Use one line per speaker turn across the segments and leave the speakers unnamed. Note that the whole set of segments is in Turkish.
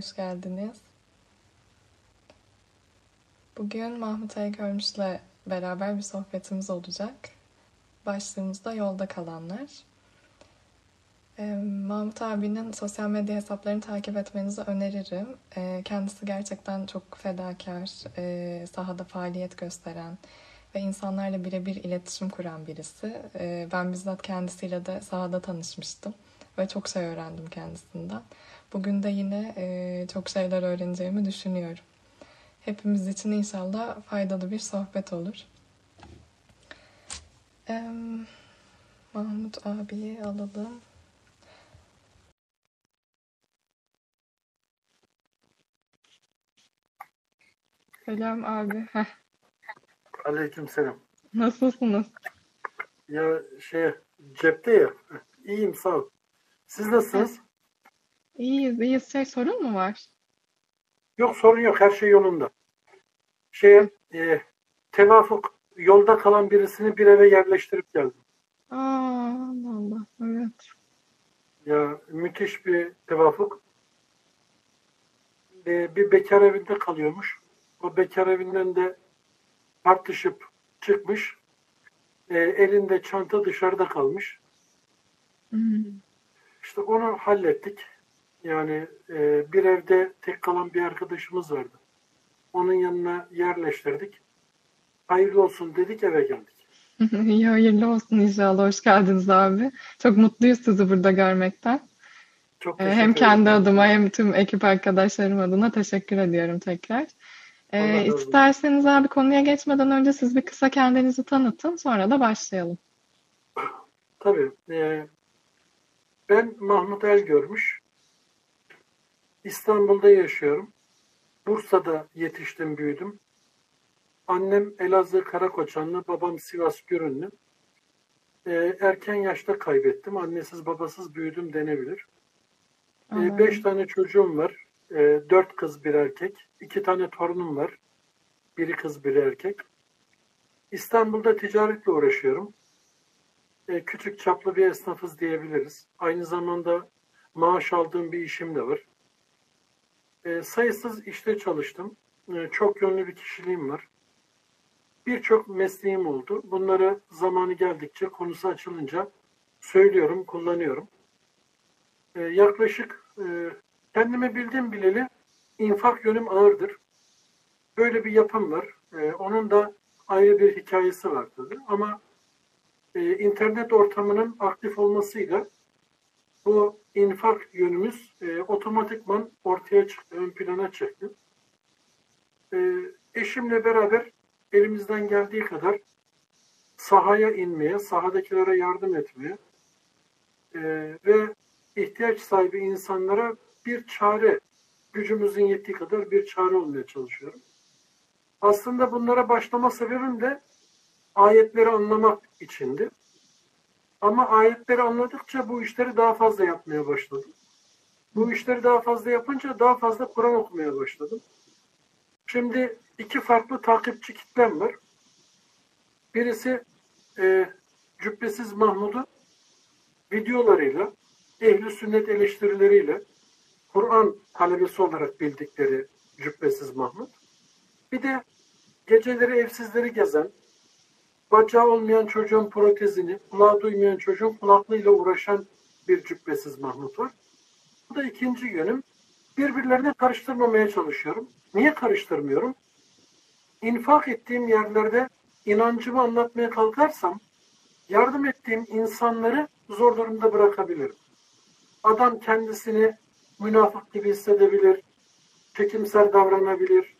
hoş geldiniz. Bugün Mahmut Aygörmüş'le beraber bir sohbetimiz olacak. Başlığımız da yolda kalanlar. Ee, Mahmut abinin sosyal medya hesaplarını takip etmenizi öneririm. Ee, kendisi gerçekten çok fedakar, e, sahada faaliyet gösteren ve insanlarla birebir iletişim kuran birisi. Ee, ben bizzat kendisiyle de sahada tanışmıştım ve çok şey öğrendim kendisinden. Bugün de yine e, çok şeyler öğreneceğimi düşünüyorum. Hepimiz için inşallah faydalı bir sohbet olur. Ee, Mahmut abiyi alalım. Selam abi. Heh,
Aleykümselam.
nasılsınız?
Ya şey cepte ya. İyiyim sağ ol. Siz nasılsınız?
İyiyiz, iyiyiz. Şey sorun mu var?
Yok sorun yok her şey yolunda. Şeye e, tevafuk yolda kalan birisini bir eve yerleştirip geldim.
Aa, Allah Allah. Evet.
Ya müthiş bir tevafuk. E, bir bekar evinde kalıyormuş. O bekar evinden de tartışıp çıkmış. E, elinde çanta dışarıda kalmış.
Hmm.
İşte onu hallettik. Yani e, bir evde tek kalan bir arkadaşımız vardı. Onun yanına yerleştirdik. Hayırlı olsun dedik eve geldik.
İyi hayırlı olsun inşallah. Hoş geldiniz abi. Çok mutluyuz sizi burada görmekten.
Çok teşekkür
Hem kendi
ederim.
adıma hem tüm ekip arkadaşlarım adına teşekkür ediyorum tekrar. Ee, isterseniz abi konuya geçmeden önce siz bir kısa kendinizi tanıtın, sonra da başlayalım.
Tabii. e, ben Mahmut El görmüş. İstanbul'da yaşıyorum. Bursa'da yetiştim, büyüdüm. Annem Elazığ Karakoçanlı, babam Sivas Gürünlü. E, erken yaşta kaybettim. Annesiz babasız büyüdüm denebilir. E,
Aa,
beş tane çocuğum var. E, dört kız bir erkek. İki tane torunum var. Biri kız biri erkek. İstanbul'da ticaretle uğraşıyorum. E, küçük çaplı bir esnafız diyebiliriz. Aynı zamanda maaş aldığım bir işim de var. E, sayısız işte çalıştım. E, çok yönlü bir kişiliğim var. Birçok mesleğim oldu. Bunları zamanı geldikçe konusu açılınca söylüyorum, kullanıyorum. E, yaklaşık e, kendime bildiğim bileli infak yönüm ağırdır. Böyle bir yapım var. E, onun da ayrı bir hikayesi var tabii. Ama e, internet ortamının aktif olmasıyla bu infak yönümüz e, otomatikman ortaya çıktı, ön plana çıktı. E, eşimle beraber elimizden geldiği kadar sahaya inmeye, sahadakilere yardım etmeye e, ve ihtiyaç sahibi insanlara bir çare, gücümüzün yettiği kadar bir çare olmaya çalışıyorum. Aslında bunlara başlama sebebim de ayetleri anlamak içindi. Ama ayetleri anladıkça bu işleri daha fazla yapmaya başladım. Bu işleri daha fazla yapınca daha fazla Kur'an okumaya başladım. Şimdi iki farklı takipçi kitlem var. Birisi e, Cübbesiz Mahmud'u videolarıyla, ehli sünnet eleştirileriyle Kur'an talebesi olarak bildikleri Cübbesiz Mahmud. Bir de geceleri evsizleri gezen, bacağı olmayan çocuğun protezini, kulağı duymayan çocuğun kulaklığıyla uğraşan bir cübbesiz Mahmut var. Bu da ikinci yönüm. Birbirlerine karıştırmamaya çalışıyorum. Niye karıştırmıyorum? İnfak ettiğim yerlerde inancımı anlatmaya kalkarsam yardım ettiğim insanları zor durumda bırakabilirim. Adam kendisini münafık gibi hissedebilir, çekimser davranabilir,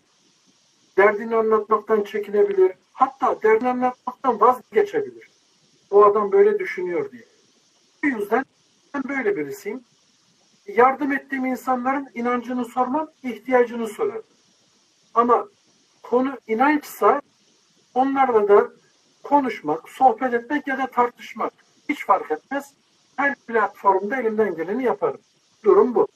derdini anlatmaktan çekinebilir, hatta derdini anlatmaktan vazgeçebilir. O adam böyle düşünüyor diye. Bu yüzden ben böyle birisiyim. Yardım ettiğim insanların inancını sormam, ihtiyacını sorarım. Ama konu inançsa onlarla da konuşmak, sohbet etmek ya da tartışmak hiç fark etmez. Her platformda elimden geleni yaparım. Durum bu.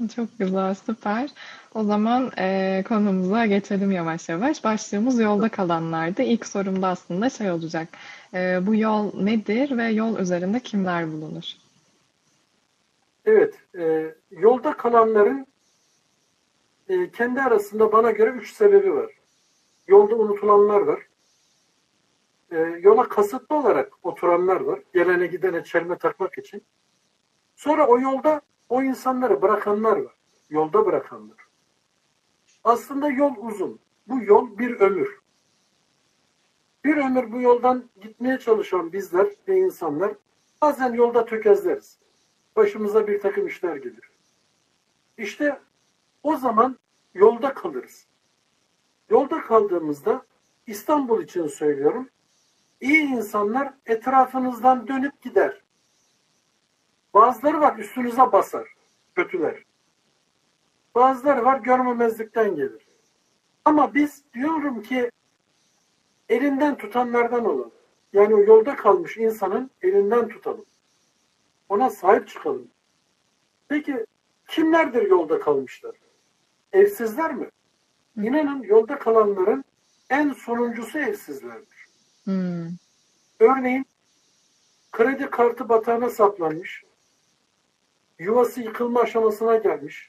Çok güzel, süper. O zaman e, konumuza geçelim yavaş yavaş. Başlığımız yolda kalanlardı. İlk sorum da aslında şey olacak. E, bu yol nedir ve yol üzerinde kimler bulunur?
Evet, e, yolda kalanların e, kendi arasında bana göre üç sebebi var. Yolda unutulanlar var. E, yola kasıtlı olarak oturanlar var. Gelene gidene çelme takmak için. Sonra o yolda o insanları bırakanlar var. Yolda bırakanlar. Aslında yol uzun. Bu yol bir ömür. Bir ömür bu yoldan gitmeye çalışan bizler ve insanlar bazen yolda tökezleriz. Başımıza bir takım işler gelir. İşte o zaman yolda kalırız. Yolda kaldığımızda İstanbul için söylüyorum. İyi insanlar etrafınızdan dönüp gider. Bazıları var üstünüze basar. Kötüler. Bazıları var görmemezlikten gelir. Ama biz diyorum ki elinden tutanlardan olalım. Yani o yolda kalmış insanın elinden tutalım. Ona sahip çıkalım. Peki kimlerdir yolda kalmışlar? Evsizler mi? İnanın yolda kalanların en sonuncusu evsizlerdir.
Hmm.
Örneğin kredi kartı batağına saplanmış, yuvası yıkılma aşamasına gelmiş,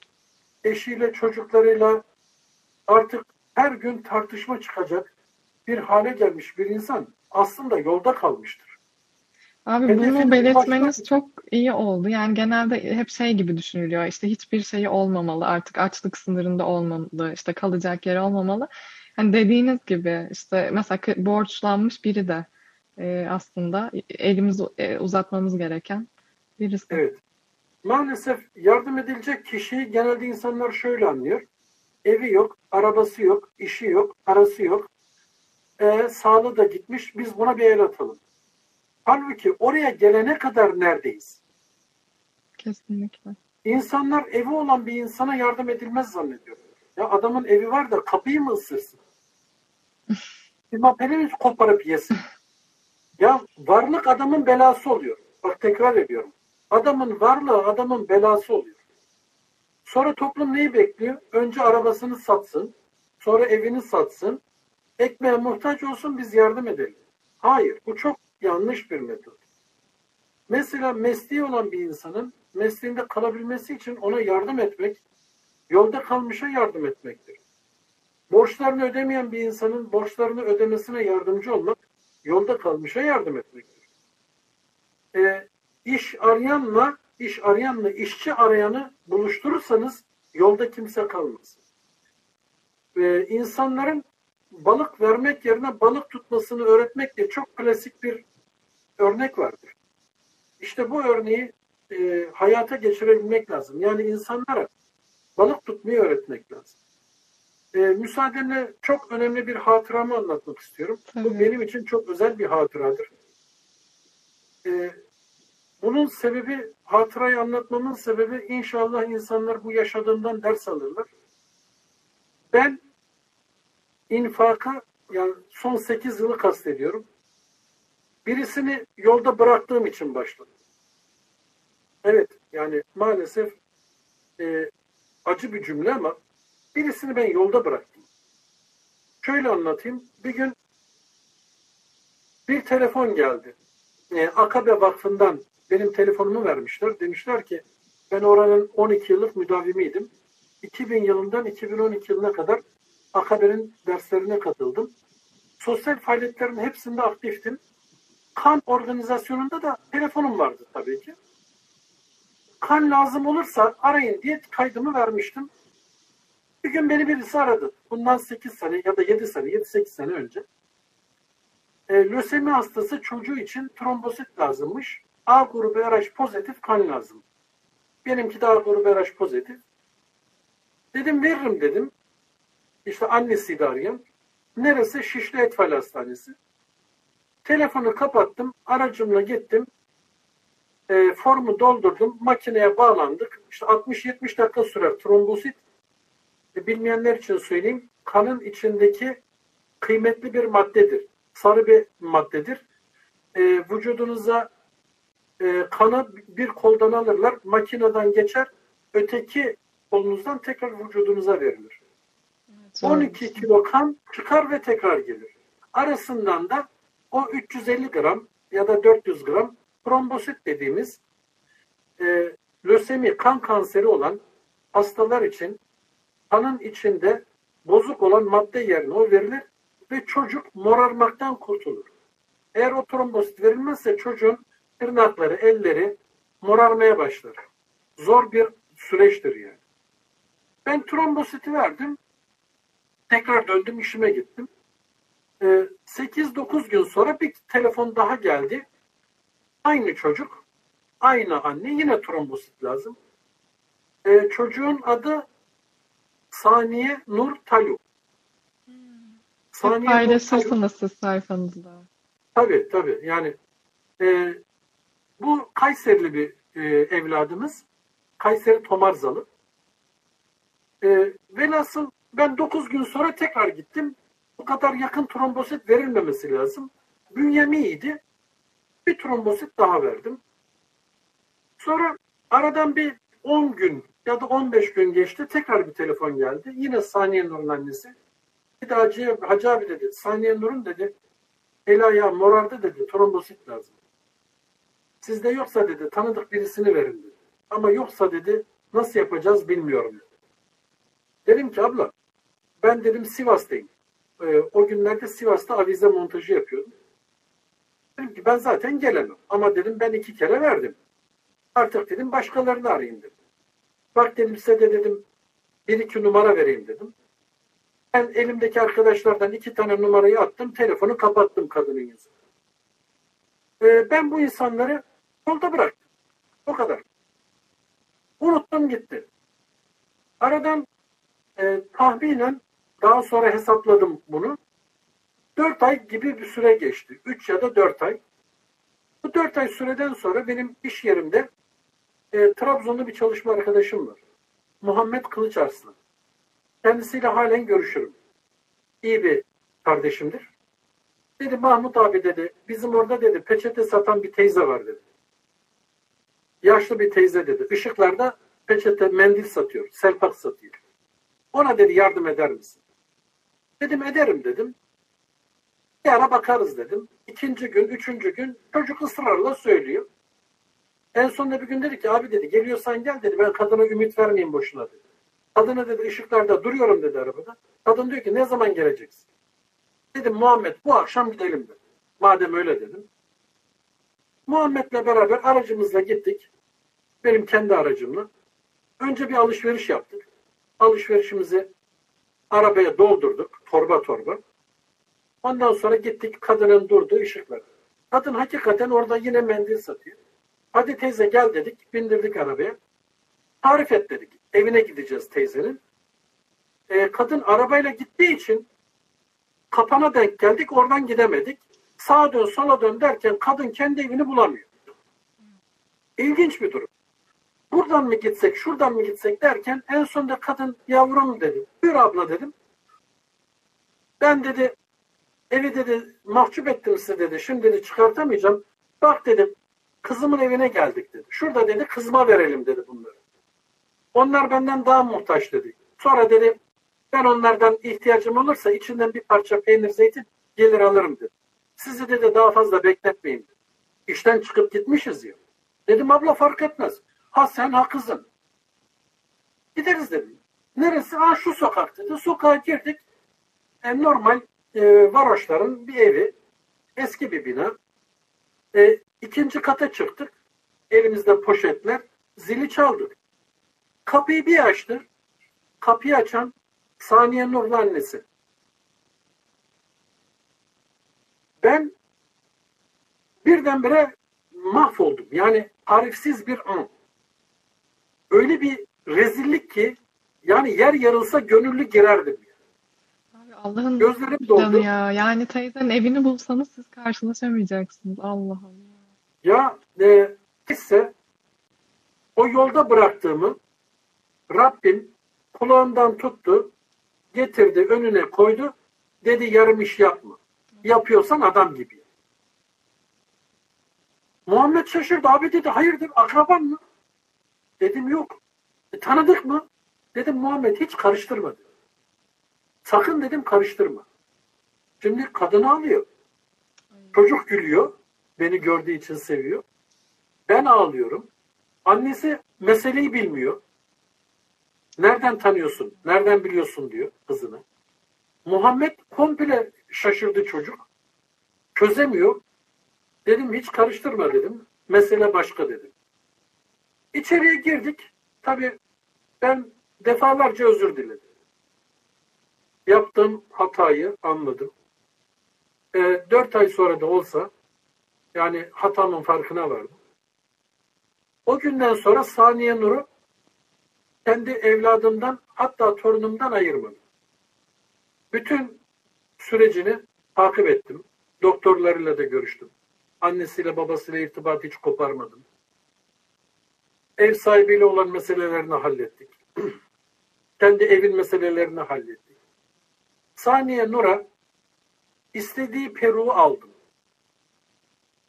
eşiyle çocuklarıyla artık her gün tartışma çıkacak bir hale gelmiş bir insan aslında yolda kalmıştır.
Abi
Hedefini
bunu belirtmeniz
başka-
çok iyi oldu. Yani genelde hep şey gibi düşünülüyor. İşte hiçbir şeyi olmamalı. Artık açlık sınırında olmamalı. işte kalacak yer olmamalı. Hani dediğiniz gibi işte mesela borçlanmış biri de e, aslında elimizi e, uzatmamız gereken birisi.
Evet. Maalesef yardım edilecek kişiyi genelde insanlar şöyle anlıyor. Evi yok, arabası yok, işi yok, parası yok. E, sağlığı da gitmiş. Biz buna bir el atalım. Halbuki oraya gelene kadar neredeyiz?
Kesinlikle.
İnsanlar evi olan bir insana yardım edilmez zannediyor. Ya adamın evi var da kapıyı mı ısırsın? Bir mapelini koparıp yesin. Ya varlık adamın belası oluyor. Bak tekrar ediyorum. Adamın varlığı adamın belası oluyor. Sonra toplum neyi bekliyor? Önce arabasını satsın. Sonra evini satsın. Ekmeğe muhtaç olsun biz yardım edelim. Hayır. Bu çok yanlış bir metot. Mesela mesleği olan bir insanın mesleğinde kalabilmesi için ona yardım etmek, yolda kalmışa yardım etmektir. Borçlarını ödemeyen bir insanın borçlarını ödemesine yardımcı olmak, yolda kalmışa yardım etmektir. E, iş arayanla, iş arayanla işçi arayanı buluşturursanız yolda kimse kalmaz. E, insanların balık vermek yerine balık tutmasını öğretmek diye çok klasik bir örnek vardır. İşte bu örneği e, hayata geçirebilmek lazım. Yani insanlara balık tutmayı öğretmek lazım. E, müsaadenle çok önemli bir hatıramı anlatmak istiyorum. Bu
Tabii.
benim için çok özel bir hatıradır. E, bunun sebebi, hatırayı anlatmamın sebebi inşallah insanlar bu yaşadığımdan ders alırlar. Ben infaka yani son 8 yılı kastediyorum. Birisini yolda bıraktığım için başladım. Evet yani maalesef e, acı bir cümle ama birisini ben yolda bıraktım. Şöyle anlatayım. Bir gün bir telefon geldi. E, Akabe Vakfı'ndan benim telefonumu vermişler. Demişler ki ben oranın 12 yıllık müdavimiydim. 2000 yılından 2012 yılına kadar Akabe'nin derslerine katıldım. Sosyal faaliyetlerin hepsinde aktiftim. Kan organizasyonunda da telefonum vardı tabii ki. Kan lazım olursa arayın diye kaydımı vermiştim. Bir gün beni birisi aradı. Bundan 8 sene ya da 7 sene, 7-8 sene önce. E, lösemi hastası çocuğu için trombosit lazımmış. A grubu RH pozitif kan lazım. Benimki de A grubu RH pozitif. Dedim veririm dedim. İşte annesiydi arayan. Neresi? Şişli Etfal Hastanesi. Telefonu kapattım. Aracımla gittim. E, formu doldurdum. Makineye bağlandık. İşte 60-70 dakika sürer trombosit. E, bilmeyenler için söyleyeyim. Kanın içindeki kıymetli bir maddedir. Sarı bir maddedir. E, vücudunuza e, kanı bir koldan alırlar. Makineden geçer. Öteki kolunuzdan tekrar vücudunuza verilir. 12 kilo kan çıkar ve tekrar gelir. Arasından da o 350 gram ya da 400 gram trombosit dediğimiz e, lösemi kan kanseri olan hastalar için kanın içinde bozuk olan madde yerine o verilir ve çocuk morarmaktan kurtulur. Eğer o trombosit verilmezse çocuğun tırnakları, elleri morarmaya başlar. Zor bir süreçtir yani. Ben trombositi verdim. Tekrar döndüm işime gittim. Ee, 8-9 gün sonra bir telefon daha geldi. Aynı çocuk, aynı anne yine trombosit lazım. Ee, çocuğun adı Saniye Nur Talu. Saniye
paylaşırsınız siz sayfanızda.
Tabii tabii. Yani e, bu Kayserili bir e, evladımız. Kayseri Tomarzalı. E, velhasıl ben 9 gün sonra tekrar gittim. Bu kadar yakın trombosit verilmemesi lazım. Bünyem iyiydi. Bir trombosit daha verdim. Sonra aradan bir 10 gün ya da 15 gün geçti. Tekrar bir telefon geldi. Yine Saniye Nur'un annesi. Bir de Hacı, Hacı abi dedi. Saniye Nur'un dedi el ayağı morardı dedi. Trombosit lazım. Sizde yoksa dedi tanıdık birisini verin dedi. Ama yoksa dedi nasıl yapacağız bilmiyorum dedi. Dedim ki abla ben dedim Sivas'tayım. Ee, o günlerde Sivas'ta avize montajı yapıyordum. Dedim ki ben zaten gelemem. Ama dedim ben iki kere verdim. Artık dedim başkalarını arayayım dedim. Bak dedim size de dedim bir iki numara vereyim dedim. Ben elimdeki arkadaşlardan iki tane numarayı attım. Telefonu kapattım kadının yüzüne. Ee, ben bu insanları yolda bıraktım. O kadar. Unuttum gitti. Aradan e, tahminen daha sonra hesapladım bunu. Dört ay gibi bir süre geçti. Üç ya da dört ay. Bu dört ay süreden sonra benim iş yerimde e, Trabzon'da bir çalışma arkadaşım var. Muhammed Kılıç Arslan. Kendisiyle halen görüşürüm. İyi bir kardeşimdir. Dedi Mahmut abi dedi bizim orada dedi peçete satan bir teyze var dedi. Yaşlı bir teyze dedi. Işıklarda peçete mendil satıyor. Selpak satıyor. Ona dedi yardım eder misin? Dedim ederim dedim. Bir ara bakarız dedim. İkinci gün, üçüncü gün çocuk ısrarla söylüyor. En sonunda bir gün dedi ki abi dedi geliyorsan gel dedi ben kadına ümit vermeyeyim boşuna dedi. Kadına dedi ışıklarda duruyorum dedi arabada. Kadın diyor ki ne zaman geleceksin? Dedim Muhammed bu akşam gidelim dedi. Madem öyle dedim. Muhammed'le beraber aracımızla gittik. Benim kendi aracımla. Önce bir alışveriş yaptık. Alışverişimizi arabaya doldurduk. Torba torba. Ondan sonra gittik kadının durduğu ışıklar. Kadın hakikaten orada yine mendil satıyor. Hadi teyze gel dedik. Bindirdik arabaya. Tarif et dedik. Evine gideceğiz teyzenin. Ee, kadın arabayla gittiği için kapana denk geldik. Oradan gidemedik. Sağa dön sola dön derken kadın kendi evini bulamıyor. İlginç bir durum. Buradan mı gitsek, şuradan mı gitsek derken en sonunda kadın yavrum dedi. Buyur abla dedim. Ben dedi evi dedi mahcup ettim size dedi. Şimdi dedi çıkartamayacağım. Bak dedim kızımın evine geldik dedi. Şurada dedi kızıma verelim dedi bunları. Onlar benden daha muhtaç dedi. Sonra dedi ben onlardan ihtiyacım olursa içinden bir parça peynir zeytin gelir alırım dedi. Sizi dedi daha fazla bekletmeyin. İşten çıkıp gitmişiz ya. Dedim abla fark etmez. Ha sen ha kızın. Gideriz dedim. Neresi? Ha şu sokak dedi. Sokağa girdik. E, normal e, varoşların bir evi. Eski bir bina. E, ikinci kata çıktık. Elimizde poşetler. Zili çaldık. Kapıyı bir açtı. Kapıyı açan Saniye Nur'la annesi. Ben birdenbire mahvoldum. Yani tarifsiz bir an. Öyle bir rezillik ki yani yer yarılsa gönüllü girerdim.
Abi Allah'ın
Gözlerim doldu.
ya. Yani teyzenin evini bulsanız siz karşılaşamayacaksınız. Allah Allah.
Ya e, ise o yolda bıraktığımı Rabbim kulağından tuttu, getirdi, önüne koydu. Dedi yarım iş yapma. Yapıyorsan adam gibi. yap." Muhammed şaşırdı. Abi dedi hayırdır akraban mı? Dedim yok. E, tanıdık mı? Dedim Muhammed hiç karıştırma. Sakın dedim karıştırma. Şimdi kadını alıyor. Çocuk gülüyor. Beni gördüğü için seviyor. Ben ağlıyorum. Annesi meseleyi bilmiyor. Nereden tanıyorsun? Nereden biliyorsun diyor kızını. Muhammed komple şaşırdı çocuk. Çözemiyor. Dedim hiç karıştırma dedim. Mesele başka dedim. İçeriye girdik. Tabii ben defalarca özür diledim. Yaptığım hatayı anladım. E, dört ay sonra da olsa yani hatamın farkına vardım. O günden sonra Saniye Nur'u kendi evladımdan hatta torunumdan ayırmadım. Bütün sürecini takip ettim. Doktorlarıyla da görüştüm. Annesiyle babasıyla irtibat hiç koparmadım. Ev sahibiyle olan meselelerini hallettik. Kendi evin meselelerini hallettik. Saniye Nur'a istediği peruğu aldım.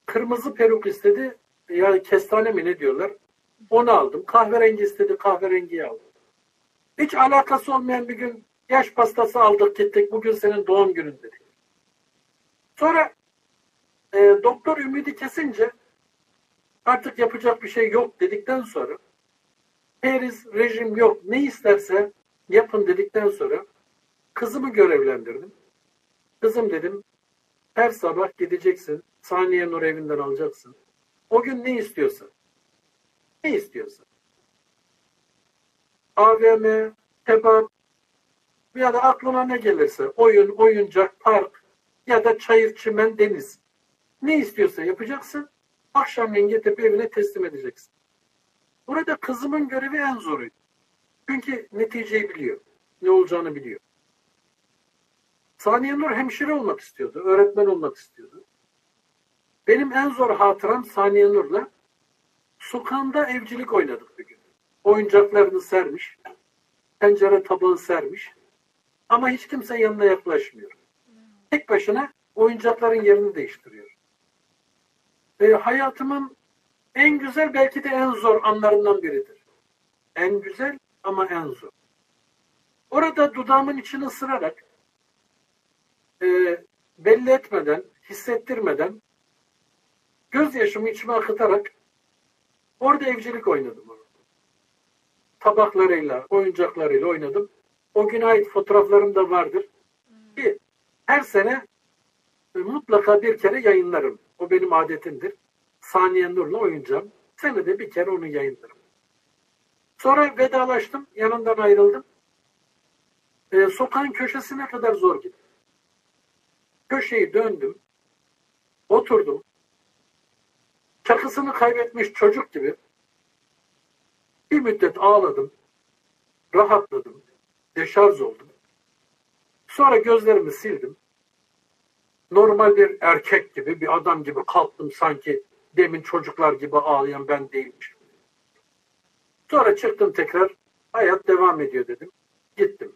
Kırmızı peruk istedi. Yani kestane mi ne diyorlar. Onu aldım. Kahverengi istedi. Kahverengiyi aldım. Hiç alakası olmayan bir gün yaş pastası aldık gittik. Bugün senin doğum günün dedik. Sonra e, doktor ümidi kesince artık yapacak bir şey yok dedikten sonra periz, rejim yok ne isterse yapın dedikten sonra kızımı görevlendirdim. Kızım dedim her sabah gideceksin. Saniye Nur evinden alacaksın. O gün ne istiyorsan. Ne istiyorsan. AVM, kebap ya da aklına ne gelirse oyun, oyuncak, park ya da çayır, çimen, deniz. Ne istiyorsa yapacaksın. Akşamleyin getirip evine teslim edeceksin. Burada kızımın görevi en zoruydu. Çünkü neticeyi biliyor. Ne olacağını biliyor. Saniye Nur hemşire olmak istiyordu. Öğretmen olmak istiyordu. Benim en zor hatıram Saniye Nur'la sokağında evcilik oynadık bir gün. Oyuncaklarını sermiş. Pencere tabağı sermiş. Ama hiç kimse yanına yaklaşmıyor. Tek başına oyuncakların yerini değiştiriyor. Ve hayatımın en güzel belki de en zor anlarından biridir. En güzel ama en zor. Orada dudağımın içini ısırarak e, belli etmeden, hissettirmeden gözyaşımı içime akıtarak orada evcilik oynadım. Tabaklarıyla, oyuncaklarıyla oynadım. O güne ait fotoğraflarım da vardır. Ki her sene e, mutlaka bir kere yayınlarım. O benim adetimdir. Saniye Nur'la oyuncağım. Senede bir kere onu yayınlarım. Sonra vedalaştım. Yanından ayrıldım. Ee, sokağın köşesine kadar zor gittim. Köşeyi döndüm. Oturdum. Çakısını kaybetmiş çocuk gibi bir müddet ağladım. Rahatladım. Deşarj oldum. Sonra gözlerimi sildim. Normal bir erkek gibi, bir adam gibi kalktım sanki demin çocuklar gibi ağlayan ben değilmişim. Sonra çıktım tekrar. Hayat devam ediyor dedim. Gittim.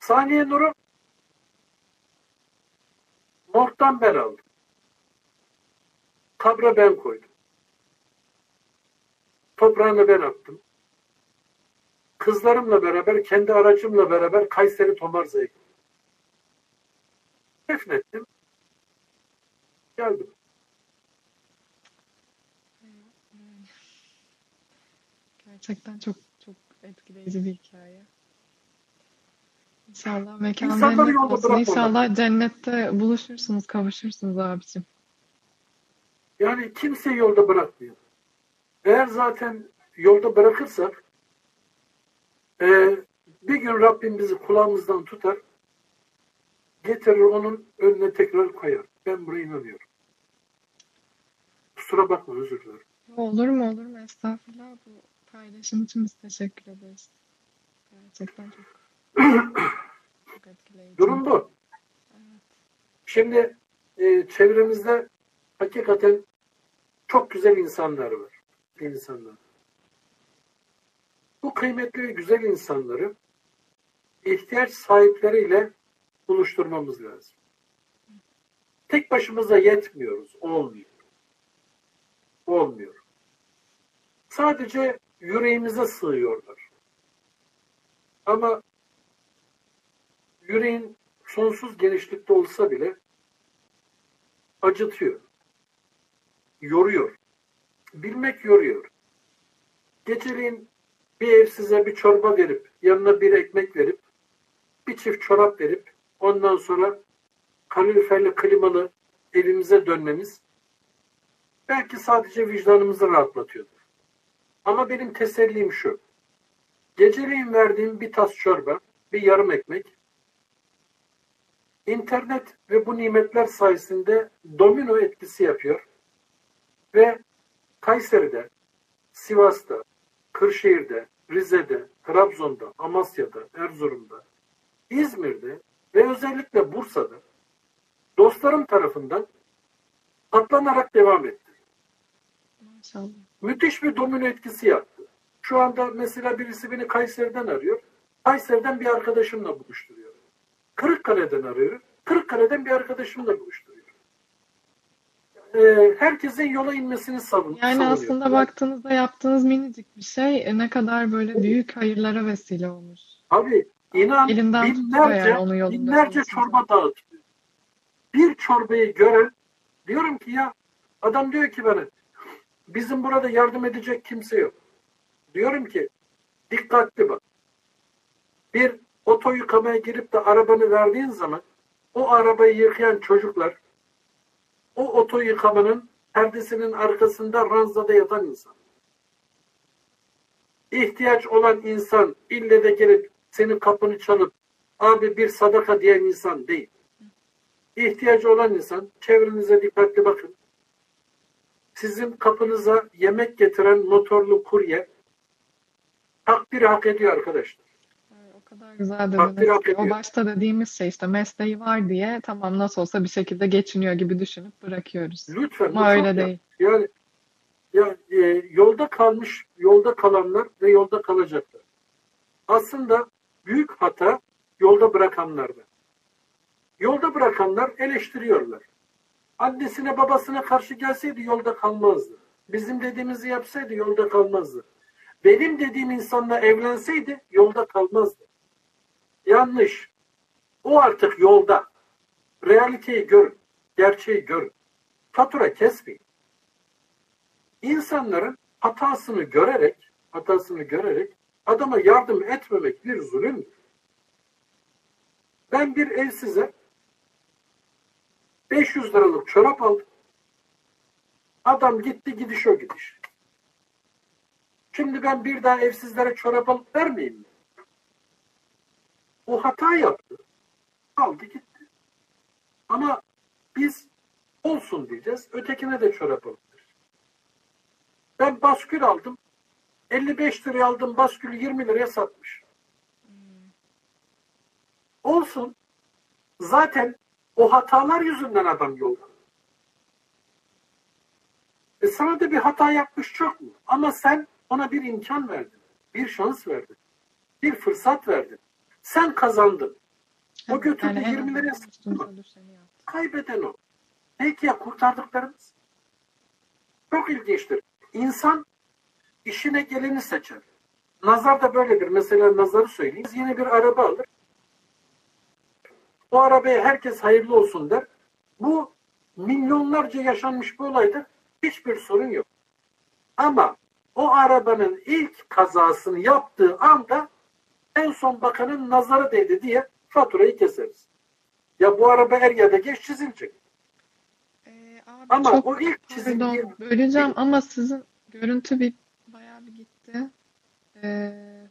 Saniye Nur'u morgdan ben aldım. Kabra ben koydum. Toprağını ben attım. Kızlarımla beraber, kendi aracımla beraber Kayseri Tomarza'ya gittim. Defnettim. Geldim.
Gerçekten çok çok etkileyici bir hikaye. İnşallah mekan
İnsanları
cennet
yolda
olsun. İnşallah cennette buluşursunuz, kavuşursunuz abicim.
Yani kimseyi yolda bırakmıyor. Eğer zaten yolda bırakırsak e, bir gün Rabbim bizi kulağımızdan tutar getirir onun önüne tekrar koyar. Ben buna inanıyorum. Kusura bakma özür dilerim.
Olur mu olur mu? Estağfurullah. Bu paylaşım için biz teşekkür ederiz. Gerçekten çok, çok etkileyici.
Durum bu. Şimdi e, çevremizde hakikaten çok güzel insanlar var. İnsanlar. Bu kıymetli ve güzel insanları ihtiyaç sahipleriyle buluşturmamız lazım. Tek başımıza yetmiyoruz. Olmuyor. Olmuyor. Sadece yüreğimize sığıyorlar. Ama yüreğin sonsuz genişlikte olsa bile acıtıyor. Yoruyor. Bilmek yoruyor. Geceliğin bir evsize bir çorba verip, yanına bir ekmek verip, bir çift çorap verip, ondan sonra kaloriferli klimalı evimize dönmemiz belki sadece vicdanımızı rahatlatıyordur. Ama benim tesellim şu. Geceleyin verdiğim bir tas çorba, bir yarım ekmek, internet ve bu nimetler sayesinde domino etkisi yapıyor. Ve Kayseri'de, Sivas'ta, Kırşehir'de, Rize'de, Trabzon'da, Amasya'da, Erzurum'da, İzmir'de ve özellikle Bursa'da dostlarım tarafından katlanarak devam etti.
Maşallah.
Müthiş bir domino etkisi yaptı. Şu anda mesela birisi beni Kayseri'den arıyor. Kayseri'den bir arkadaşımla buluşturuyor. Kırıkkale'den arıyor. Kırıkkale'den bir arkadaşımla buluşturuyor. Ee, herkesin yola inmesini savun,
Yani
savunuyor.
aslında baktığınızda yaptığınız minicik bir şey e, ne kadar böyle büyük hayırlara vesile olmuş.
Abi inan
Elinden
binlerce,
yani yolunda
binlerce çorba dağıtıyor. Bir çorbayı gören diyorum ki ya adam diyor ki bana bizim burada yardım edecek kimse yok. Diyorum ki dikkatli bak. Bir oto yıkamaya girip de arabanı verdiğin zaman o arabayı yıkayan çocuklar o oto yıkamanın perdesinin arkasında ranzada yatan insan. İhtiyaç olan insan ille de gelip senin kapını çalıp abi bir sadaka diyen insan değil. İhtiyacı olan insan çevrenize dikkatli bakın. Sizin kapınıza yemek getiren motorlu kurye takdiri hak ediyor arkadaşlar.
Kadar güzel ki. O başta dediğimiz şey işte mesleği var diye tamam nasıl olsa bir şekilde geçiniyor gibi düşünüp bırakıyoruz.
Lütfen.
Ama öyle
çok
değil.
Yani ya e, yolda kalmış, yolda kalanlar ve yolda kalacaklar. Aslında büyük hata yolda bırakanlarda. Yolda bırakanlar eleştiriyorlar. Annesine babasına karşı gelseydi yolda kalmazdı. Bizim dediğimizi yapsaydı yolda kalmazdı. Benim dediğim insanla evlenseydi yolda kalmazdı. Yanlış. O artık yolda. Realiteyi görün. Gerçeği görün. Fatura kesmeyin. İnsanların hatasını görerek, hatasını görerek adama yardım etmemek bir zulümdür. Ben bir evsize 500 liralık çorap aldım. Adam gitti gidiş o gidiş. Şimdi ben bir daha evsizlere çorap alıp vermeyeyim mi? O hata yaptı. Aldı gitti. Ama biz olsun diyeceğiz. Ötekine de çorap alırız. Ben baskül aldım. 55 liraya aldım baskülü 20 liraya satmış. Olsun. Zaten o hatalar yüzünden adam yolda. E sana da bir hata yapmış çok mu? Ama sen ona bir imkan verdin. Bir şans verdin. Bir fırsat verdin. Sen kazandın. O götürdü
Yani en
20 liraya
azından
sattı mı?
üstünüze düşeni yaptı.
Kaybeden o. Peki ya kurtardıklarımız? Çok ilginçtir. İnsan işine geleni seçer. Nazar da böyledir. Mesela nazarı söyleyeyim. Yeni bir araba alır. O arabaya herkes hayırlı olsun der. Bu milyonlarca yaşanmış bir olaydır. Hiçbir sorun yok. Ama o arabanın ilk kazasını yaptığı anda en son bakanın nazarı değdi diye faturayı keseriz. Ya bu araba er ya da geç çizilecek.
Ee, abi
Ama
çok
o ilk çizildiği
pardon böleceğim ama sizin görüntü bir bayağı bir gitti. Ee,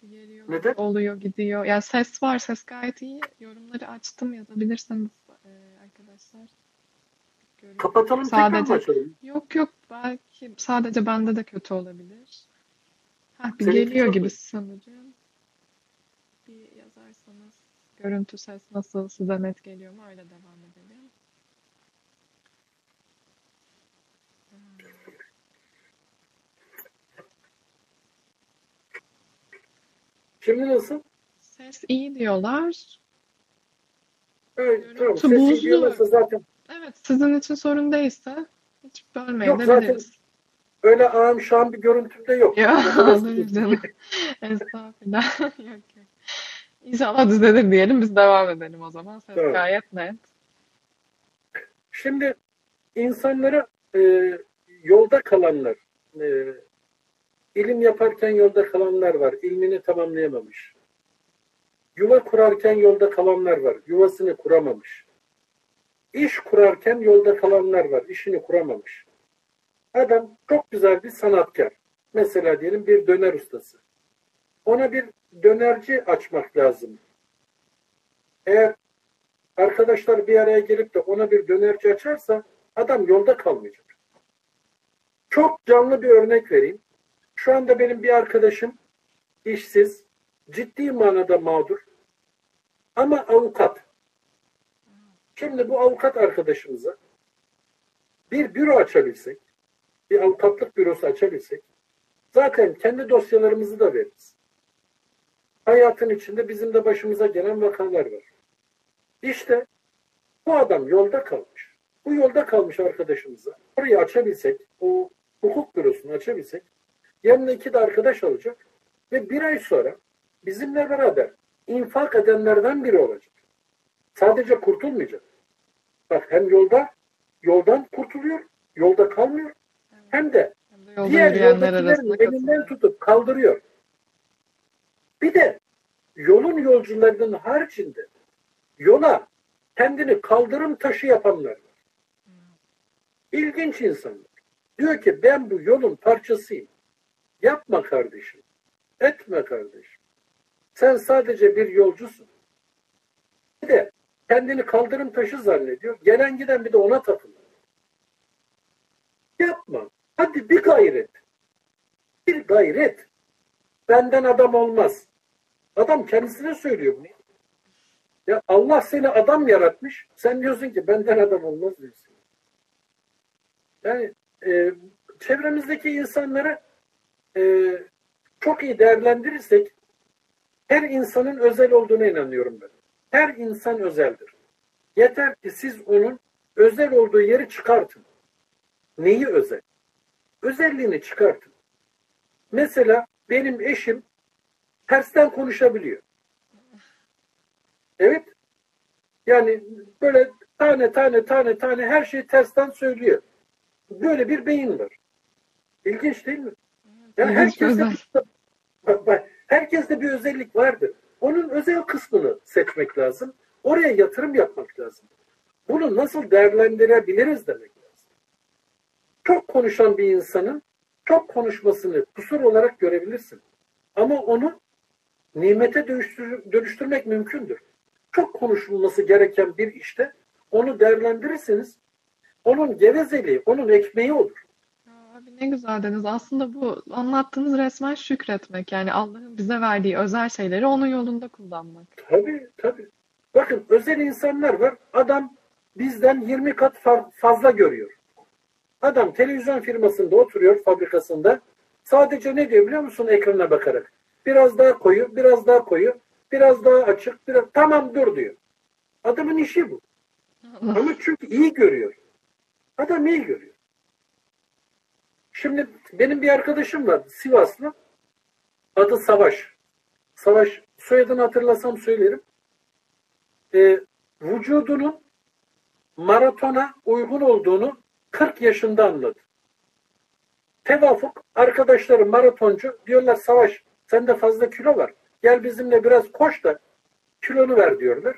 geliyor,
Neden?
oluyor, gidiyor. Yani ses var, ses gayet iyi. Yorumları açtım yazabilirseniz e, arkadaşlar. Görüyorum.
kapatalım tekrar mı
Sadece
açalım?
yok yok belki sadece bende de kötü olabilir. Hah, bir
Seninki
geliyor
çok
gibi sanırım. Bir yazarsanız görüntü ses nasıl size net geliyor mu öyle devam edelim.
Şimdi nasıl?
Ses iyi diyorlar.
Evet, tamam.
Görüntü
Sesin diyorlarsa zaten
Evet, sizin için sorun değilse hiç
Yok,
bölmeyebiliriz.
Öyle ağım şahım bir görüntüm de yok.
Olur canım. Estağfurullah. Yok yok. İnşallah düzelir diyelim biz devam edelim o zaman. Ses
Evet.
gayet net.
Şimdi insanlara e, yolda kalanlar e, İlim yaparken yolda kalanlar var. ilmini tamamlayamamış. Yuva kurarken yolda kalanlar var. Yuvasını kuramamış. İş kurarken yolda kalanlar var. işini kuramamış. Adam çok güzel bir sanatkar. Mesela diyelim bir döner ustası. Ona bir dönerci açmak lazım. Eğer arkadaşlar bir araya gelip de ona bir dönerci açarsa adam yolda kalmayacak. Çok canlı bir örnek vereyim. Şu anda benim bir arkadaşım işsiz, ciddi manada mağdur ama avukat. Şimdi bu avukat arkadaşımıza bir büro açabilsek, bir avukatlık bürosu açabilsek zaten kendi dosyalarımızı da veririz. Hayatın içinde bizim de başımıza gelen vakalar var. İşte bu adam yolda kalmış. Bu yolda kalmış arkadaşımıza orayı açabilsek, o hukuk bürosunu açabilsek yanına iki de arkadaş alacak ve bir ay sonra bizimle beraber infak edenlerden biri olacak. Sadece kurtulmayacak. Bak hem yolda yoldan kurtuluyor, yolda kalmıyor hem de
Yolda
diğer yoldakilerin elinden tutup kaldırıyor. Bir de yolun yolcularının haricinde yola kendini kaldırım taşı yapanlar var. İlginç insanlar. Diyor ki ben bu yolun parçasıyım. Yapma kardeşim. Etme kardeşim. Sen sadece bir yolcusun. Bir de kendini kaldırım taşı zannediyor. Gelen giden bir de ona takılıyor. Yapma. Hadi bir gayret. Bir gayret. Benden adam olmaz. Adam kendisine söylüyor bunu. Ya Allah seni adam yaratmış. Sen diyorsun ki benden adam olmaz diyorsun. Yani e, çevremizdeki insanları e, çok iyi değerlendirirsek her insanın özel olduğuna inanıyorum ben. Her insan özeldir. Yeter ki siz onun özel olduğu yeri çıkartın. Neyi özel? Özelliğini çıkartın. Mesela benim eşim tersten konuşabiliyor. Evet. Yani böyle tane tane tane tane her şeyi tersten söylüyor. Böyle bir beyin var. İlginç değil mi? Yani herkeste, bak, bak, herkeste bir özellik vardır. Onun özel kısmını seçmek lazım. Oraya yatırım yapmak lazım. Bunu nasıl değerlendirebiliriz demek. Çok konuşan bir insanın çok konuşmasını kusur olarak görebilirsin. Ama onu nimete dönüştür- dönüştürmek mümkündür. Çok konuşulması gereken bir işte onu değerlendirirseniz onun gevezeliği, onun ekmeği olur.
Abi ne güzel dediniz. Aslında bu anlattığınız resmen şükretmek. Yani Allah'ın bize verdiği özel şeyleri onun yolunda kullanmak.
Tabii tabii. Bakın özel insanlar var. Adam bizden 20 kat fa- fazla görüyor. Adam televizyon firmasında oturuyor fabrikasında. Sadece ne diyor biliyor musun ekrana bakarak? Biraz daha koyu, biraz daha koyu, biraz daha açık, biraz tamam dur diyor. Adamın işi bu. Ama çünkü iyi görüyor. Adam iyi görüyor. Şimdi benim bir arkadaşım var Sivaslı. Adı Savaş. Savaş soyadını hatırlasam söylerim. Ee, vücudunun maratona uygun olduğunu 40 yaşında anladı. Tevafuk arkadaşları maratoncu diyorlar Savaş sende fazla kilo var. Gel bizimle biraz koş da kilonu ver diyorlar.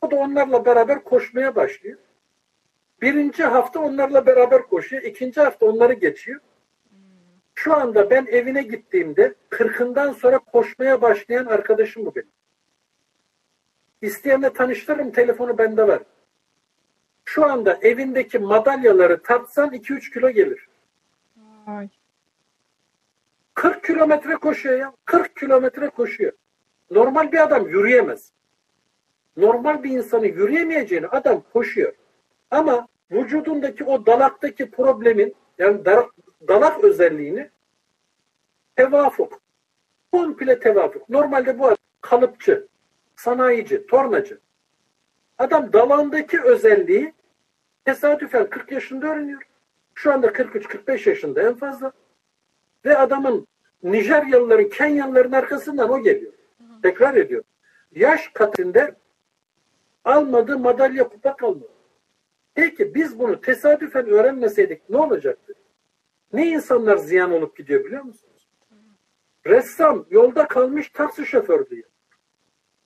O da onlarla beraber koşmaya başlıyor. Birinci hafta onlarla beraber koşuyor. ikinci hafta onları geçiyor. Şu anda ben evine gittiğimde kırkından sonra koşmaya başlayan arkadaşım bu benim. İsteyenle tanıştırırım. Telefonu bende var. Şu anda evindeki madalyaları tartsan 2-3 kilo gelir.
Ay.
40 kilometre koşuyor ya. 40 kilometre koşuyor. Normal bir adam yürüyemez. Normal bir insanı yürüyemeyeceğini adam koşuyor. Ama vücudundaki o dalaktaki problemin yani dalak, dalak özelliğini tevafuk. Komple tevafuk. Normalde bu adam kalıpçı, sanayici, tornacı. Adam dalağındaki özelliği tesadüfen 40 yaşında öğreniyor. Şu anda 43-45 yaşında en fazla. Ve adamın Nijeryalıların, Kenyalıların arkasından o geliyor. Tekrar ediyor. Yaş katında almadığı madalya kupa kalmadı. Peki biz bunu tesadüfen öğrenmeseydik ne olacaktı? Ne insanlar ziyan olup gidiyor biliyor musunuz? Ressam yolda kalmış taksi şoförlüğü yapıyor.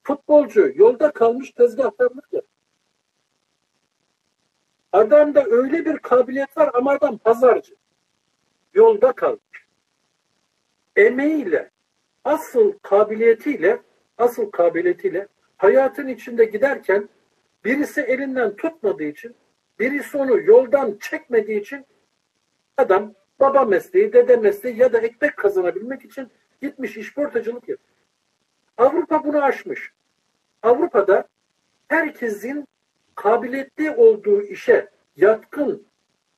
Futbolcu yolda kalmış tezgahtarlık yapıyor. Adamda öyle bir kabiliyet var ama adam pazarcı. Yolda kalmış. Emeğiyle, asıl kabiliyetiyle, asıl kabiliyetiyle hayatın içinde giderken birisi elinden tutmadığı için, birisi onu yoldan çekmediği için adam baba mesleği, dede mesleği ya da ekmek kazanabilmek için gitmiş işportacılık yapıyor. Avrupa bunu aşmış. Avrupa'da herkesin kabiliyetli olduğu işe yatkın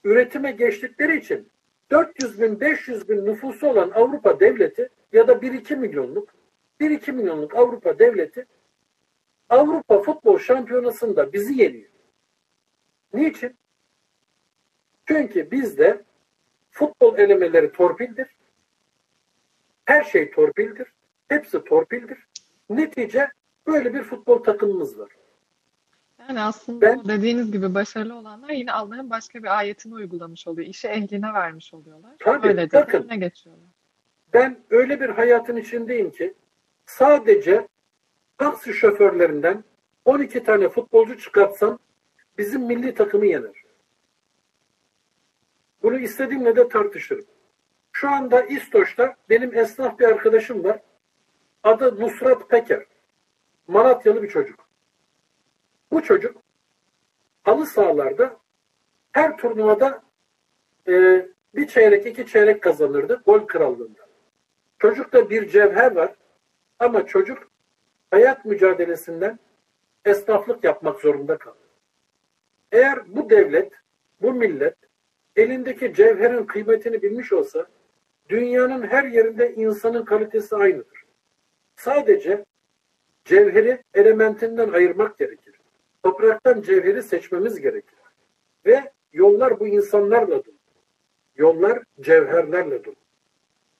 üretime geçtikleri için 400 bin 500 bin nüfusu olan Avrupa devleti ya da 1-2 milyonluk 1-2 milyonluk Avrupa devleti Avrupa futbol şampiyonasında bizi yeniyor. Niçin? Çünkü bizde futbol elemeleri torpildir. Her şey torpildir. Hepsi torpildir. Netice böyle bir futbol takımımız var.
Yani aslında
Ben-
dediğiniz gibi başarılı olanlar yine Allah'ın başka bir ayetini uygulamış oluyor. İşi ehline vermiş oluyorlar.
Tabii,
Öyle de
bakın.
önüne geçiyorlar.
Ben öyle bir hayatın içindeyim ki sadece taksi şoförlerinden 12 tane futbolcu çıkartsam bizim milli takımı yener. Bunu istediğimle de tartışırım. Şu anda İstoç'ta benim esnaf bir arkadaşım var. Adı Nusrat Peker. Malatyalı bir çocuk. Bu çocuk halı sahalarda her turnuvada e, bir çeyrek iki çeyrek kazanırdı gol krallığında. Çocukta bir cevher var ama çocuk hayat mücadelesinden esnaflık yapmak zorunda kaldı. Eğer bu devlet, bu millet elindeki cevherin kıymetini bilmiş olsa dünyanın her yerinde insanın kalitesi aynıdır. Sadece cevheri elementinden ayırmak gerekir. Topraktan cevheri seçmemiz gerekir. Ve yollar bu insanlarla dolu. Yollar cevherlerle dolu.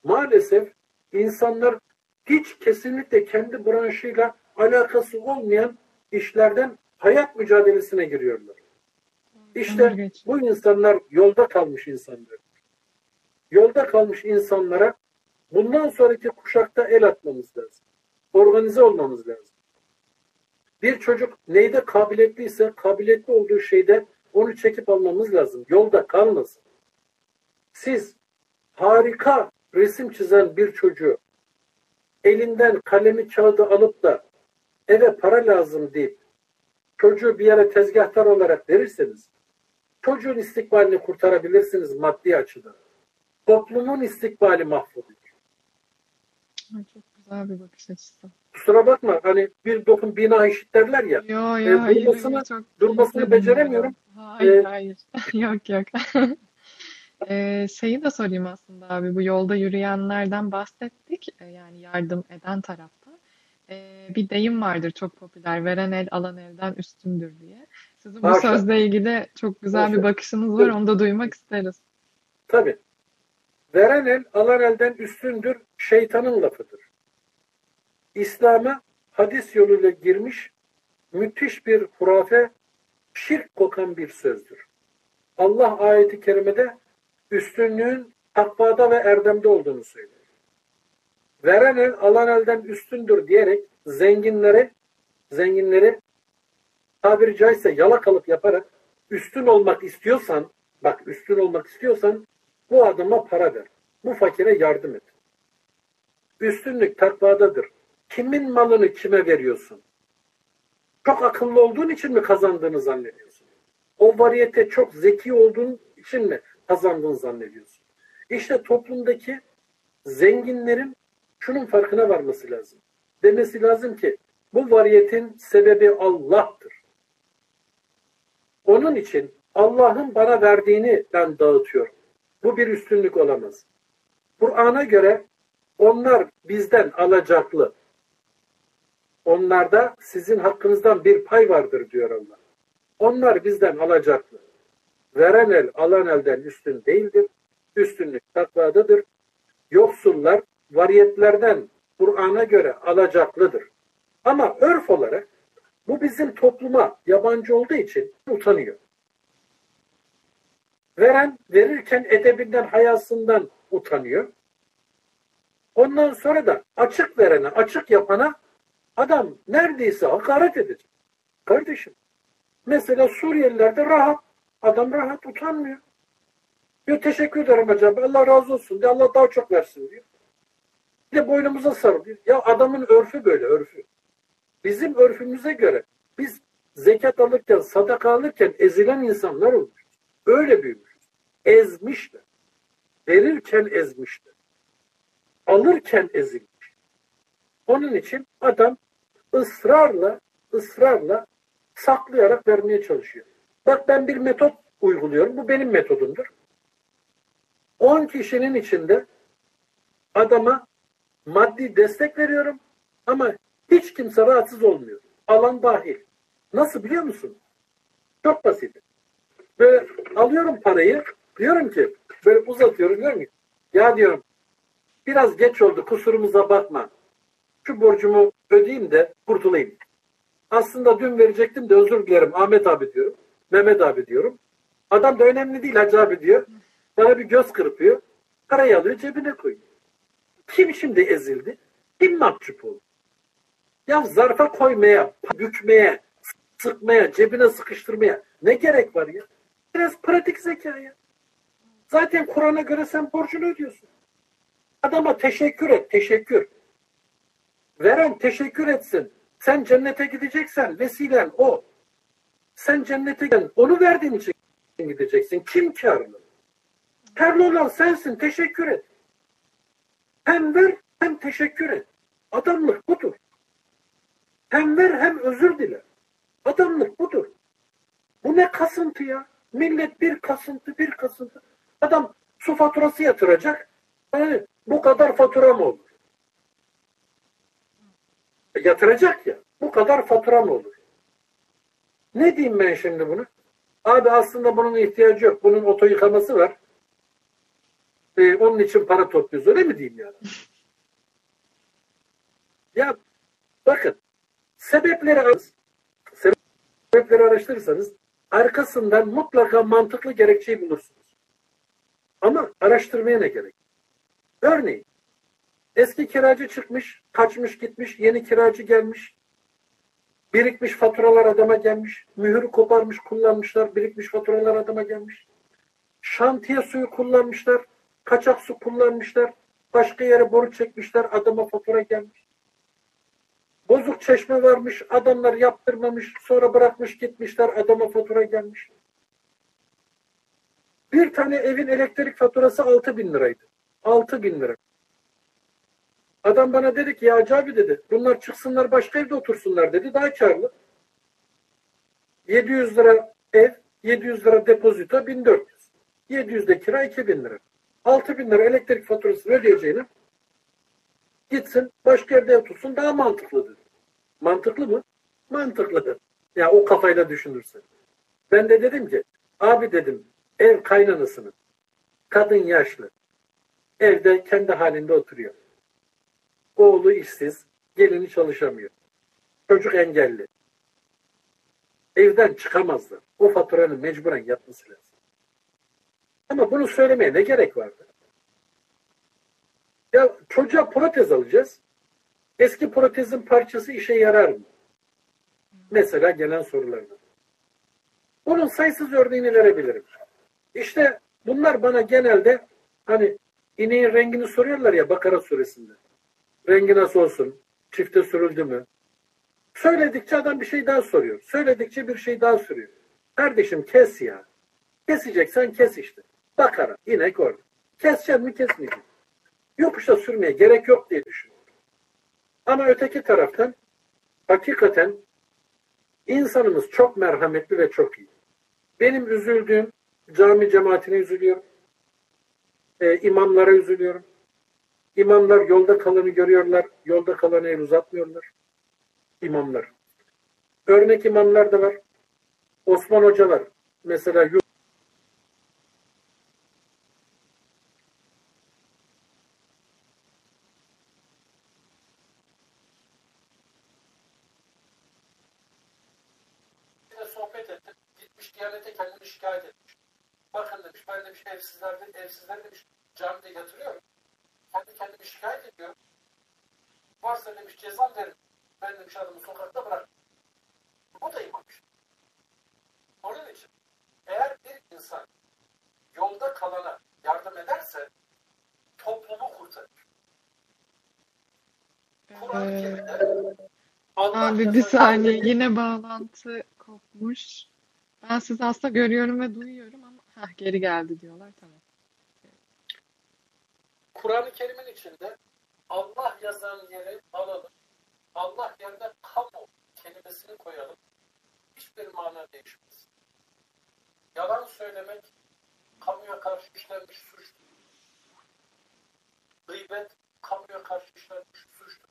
Maalesef insanlar hiç kesinlikle kendi branşıyla alakası olmayan işlerden hayat mücadelesine giriyorlar. İşte bu insanlar yolda kalmış insanlar. Yolda kalmış insanlara bundan sonraki kuşakta el atmamız lazım. Organize olmamız lazım. Bir çocuk neyde kabiliyetliyse kabiliyetli olduğu şeyde onu çekip almamız lazım. Yolda kalmasın. Siz harika resim çizen bir çocuğu elinden kalemi kağıdı alıp da eve para lazım deyip çocuğu bir yere tezgahtar olarak verirseniz çocuğun istikbalini kurtarabilirsiniz maddi açıdan. Toplumun istikbali mahvolur.
Çok güzel bir bakış açısı.
Kusura bakma hani bir dokun bina eşit derler ya.
Yo
E,
yo hayır,
durmasını-
çok
durmasını beceremiyorum.
Hayır
E,
hayır. yok yok. Ee, şeyi de sorayım aslında abi bu yolda yürüyenlerden bahsettik Ee, yani yardım eden tarafta. Ee, bir deyim vardır çok popüler veren el alan elden üstündür diye. Sizin bu
Haşa.
sözle ilgili çok güzel bir
Haşa.
bakışınız var onu da duymak isteriz.
Tabii. Veren el alan elden üstündür şeytanın lafıdır. İslam'a hadis yoluyla girmiş müthiş bir hurafe, şirk kokan bir sözdür. Allah ayeti kerimede üstünlüğün takvada ve erdemde olduğunu söylüyor. Veren el alan elden üstündür diyerek zenginleri zenginleri tabiri caizse yalakalık yaparak üstün olmak istiyorsan bak üstün olmak istiyorsan bu adama para ver. Bu fakire yardım et. Üstünlük takvadadır. Kimin malını kime veriyorsun? Çok akıllı olduğun için mi kazandığını zannediyorsun? O variyete çok zeki olduğun için mi kazandığını zannediyorsun? İşte toplumdaki zenginlerin şunun farkına varması lazım. Demesi lazım ki bu variyetin sebebi Allah'tır. Onun için Allah'ın bana verdiğini ben dağıtıyorum. Bu bir üstünlük olamaz. Kur'an'a göre onlar bizden alacaklı. Onlarda sizin hakkınızdan bir pay vardır diyor Allah. Onlar bizden alacaklı. Veren el alan elden üstün değildir. Üstünlük takvadadır. Yoksullar variyetlerden Kur'an'a göre alacaklıdır. Ama örf olarak bu bizim topluma yabancı olduğu için utanıyor. Veren verirken edebinden, hayasından utanıyor. Ondan sonra da açık verene, açık yapana adam neredeyse hakaret edecek. Kardeşim, mesela Suriyelilerde rahat. Adam rahat, utanmıyor. Diyor teşekkür ederim hocam. Allah razı olsun diyor. Allah daha çok versin diyor. Bir de boynumuza sarılıyor. Ya adamın örfü böyle örfü. Bizim örfümüze göre biz zekat alırken, sadaka alırken ezilen insanlar olmuş. Öyle büyümüş. Ezmişler. Verirken ezmişler. Alırken ezilmiş. Onun için adam ısrarla, ısrarla saklayarak vermeye çalışıyor. Bak ben bir metot uyguluyorum. Bu benim metodumdur. 10 kişinin içinde adama maddi destek veriyorum ama hiç kimse rahatsız olmuyor. Alan dahil. Nasıl biliyor musun? Çok basit. Böyle alıyorum parayı diyorum ki böyle uzatıyorum diyorum ki ya diyorum biraz geç oldu kusurumuza bakma. Şu borcumu ödeyeyim de kurtulayım. Aslında dün verecektim de özür dilerim Ahmet abi diyorum. Mehmet abi diyorum. Adam da önemli değil Hacı abi diyor. Bana bir göz kırpıyor. Parayı alıyor cebine koyuyor. Kim şimdi ezildi? Kim mahcup oldu? Ya zarfa koymaya, bükmeye, sıkmaya, cebine sıkıştırmaya ne gerek var ya? Biraz pratik zeka ya. Zaten Kur'an'a göre sen borcunu ödüyorsun. Adama teşekkür et, teşekkür. Veren teşekkür etsin. Sen cennete gideceksen vesilen o. Sen cennete giden onu verdiğin için gideceksin. Kim karlı? Karlı olan sensin. Teşekkür et. Hem ver hem teşekkür et. Adamlık budur. Hem ver hem özür dile. Adamlık budur. Bu ne kasıntı ya? Millet bir kasıntı bir kasıntı. Adam su faturası yatıracak. Yani bu kadar fatura mı? Yatıracak ya. Bu kadar fatura mı olur? Ne diyeyim ben şimdi bunu? Abi aslında bunun ihtiyacı yok. Bunun oto yıkaması var. Ee, onun için para topluyoruz. Öyle mi diyeyim yani? ya bakın sebepleri sebepleri araştırırsanız arkasından mutlaka mantıklı gerekçeyi bulursunuz. Ama araştırmaya ne gerek? Örneğin eski kiracı çıkmış, kaçmış gitmiş, yeni kiracı gelmiş. Birikmiş faturalar adama gelmiş. Mühürü koparmış, kullanmışlar. Birikmiş faturalar adama gelmiş. Şantiye suyu kullanmışlar. Kaçak su kullanmışlar. Başka yere boru çekmişler. Adama fatura gelmiş. Bozuk çeşme varmış. Adamlar yaptırmamış. Sonra bırakmış gitmişler. Adama fatura gelmiş. Bir tane evin elektrik faturası 6 bin liraydı. 6 bin lira. Adam bana dedi ki ya Hacı dedi bunlar çıksınlar başka evde otursunlar dedi. Daha karlı. 700 lira ev, 700 lira depozito 1400. 700 de kira 2000 lira. 6000 lira elektrik faturasını ödeyeceğine gitsin başka evde otursun daha mantıklıdır. Mantıklı mı? Mantıklı. Ya o kafayla düşünürsen. Ben de dedim ki abi dedim ev kaynanasının kadın yaşlı evde kendi halinde oturuyor. Oğlu işsiz, gelini çalışamıyor. Çocuk engelli. Evden çıkamazlar. O faturanın mecburen yapması lazım. Ama bunu söylemeye ne gerek vardı? Ya çocuğa protez alacağız. Eski protezin parçası işe yarar mı? Mesela gelen sorulardan. Bunun sayısız örneğini verebilirim. İşte bunlar bana genelde hani ineğin rengini soruyorlar ya Bakara suresinde. Rengi nasıl olsun? Çifte sürüldü mü? Söyledikçe adam bir şey daha soruyor. Söyledikçe bir şey daha soruyor. Kardeşim kes ya. Keseceksen kes işte. Bakara, inek orada. Keseceksin mi kesmeyeceksin. Yokuşta sürmeye gerek yok diye düşünüyorum. Ama öteki taraftan hakikaten insanımız çok merhametli ve çok iyi. Benim üzüldüğüm cami cemaatine üzülüyorum. E, imamlara üzülüyorum. İmamlar yolda kalanı görüyorlar. Yolda kalanı el uzatmıyorlar. İmamlar. Örnek imamlar da var. Osman Hoca var. Mesela sohbet ettim. Gitmiş Diyanet'e kendini şikayet etmiş. Bakın demiş ben demiş evsizler, evsizler demiş camide yatırıyor. kendi kendimi şikayet ediyorum. Cezam verin. Ben demiş adamı sokakta bırak. Bu da imanmış. Onun için eğer bir insan yolda kalana yardım ederse toplumu kurtarır. Kur'an-ı
Ee,
Kerim'de
Abi bir saniye yine bağlantı kopmuş. Ben sizi aslında görüyorum ve duyuyorum ama Heh, geri geldi diyorlar tamam.
Kur'an-ı Kerim'in içinde Allah yazan yeri alalım. Allah yerine kamu kelimesini koyalım. Hiçbir mana değişmez. Yalan söylemek kamuya karşı işlenmiş suçtur. Gıybet kamuya karşı işlenmiş suçtur.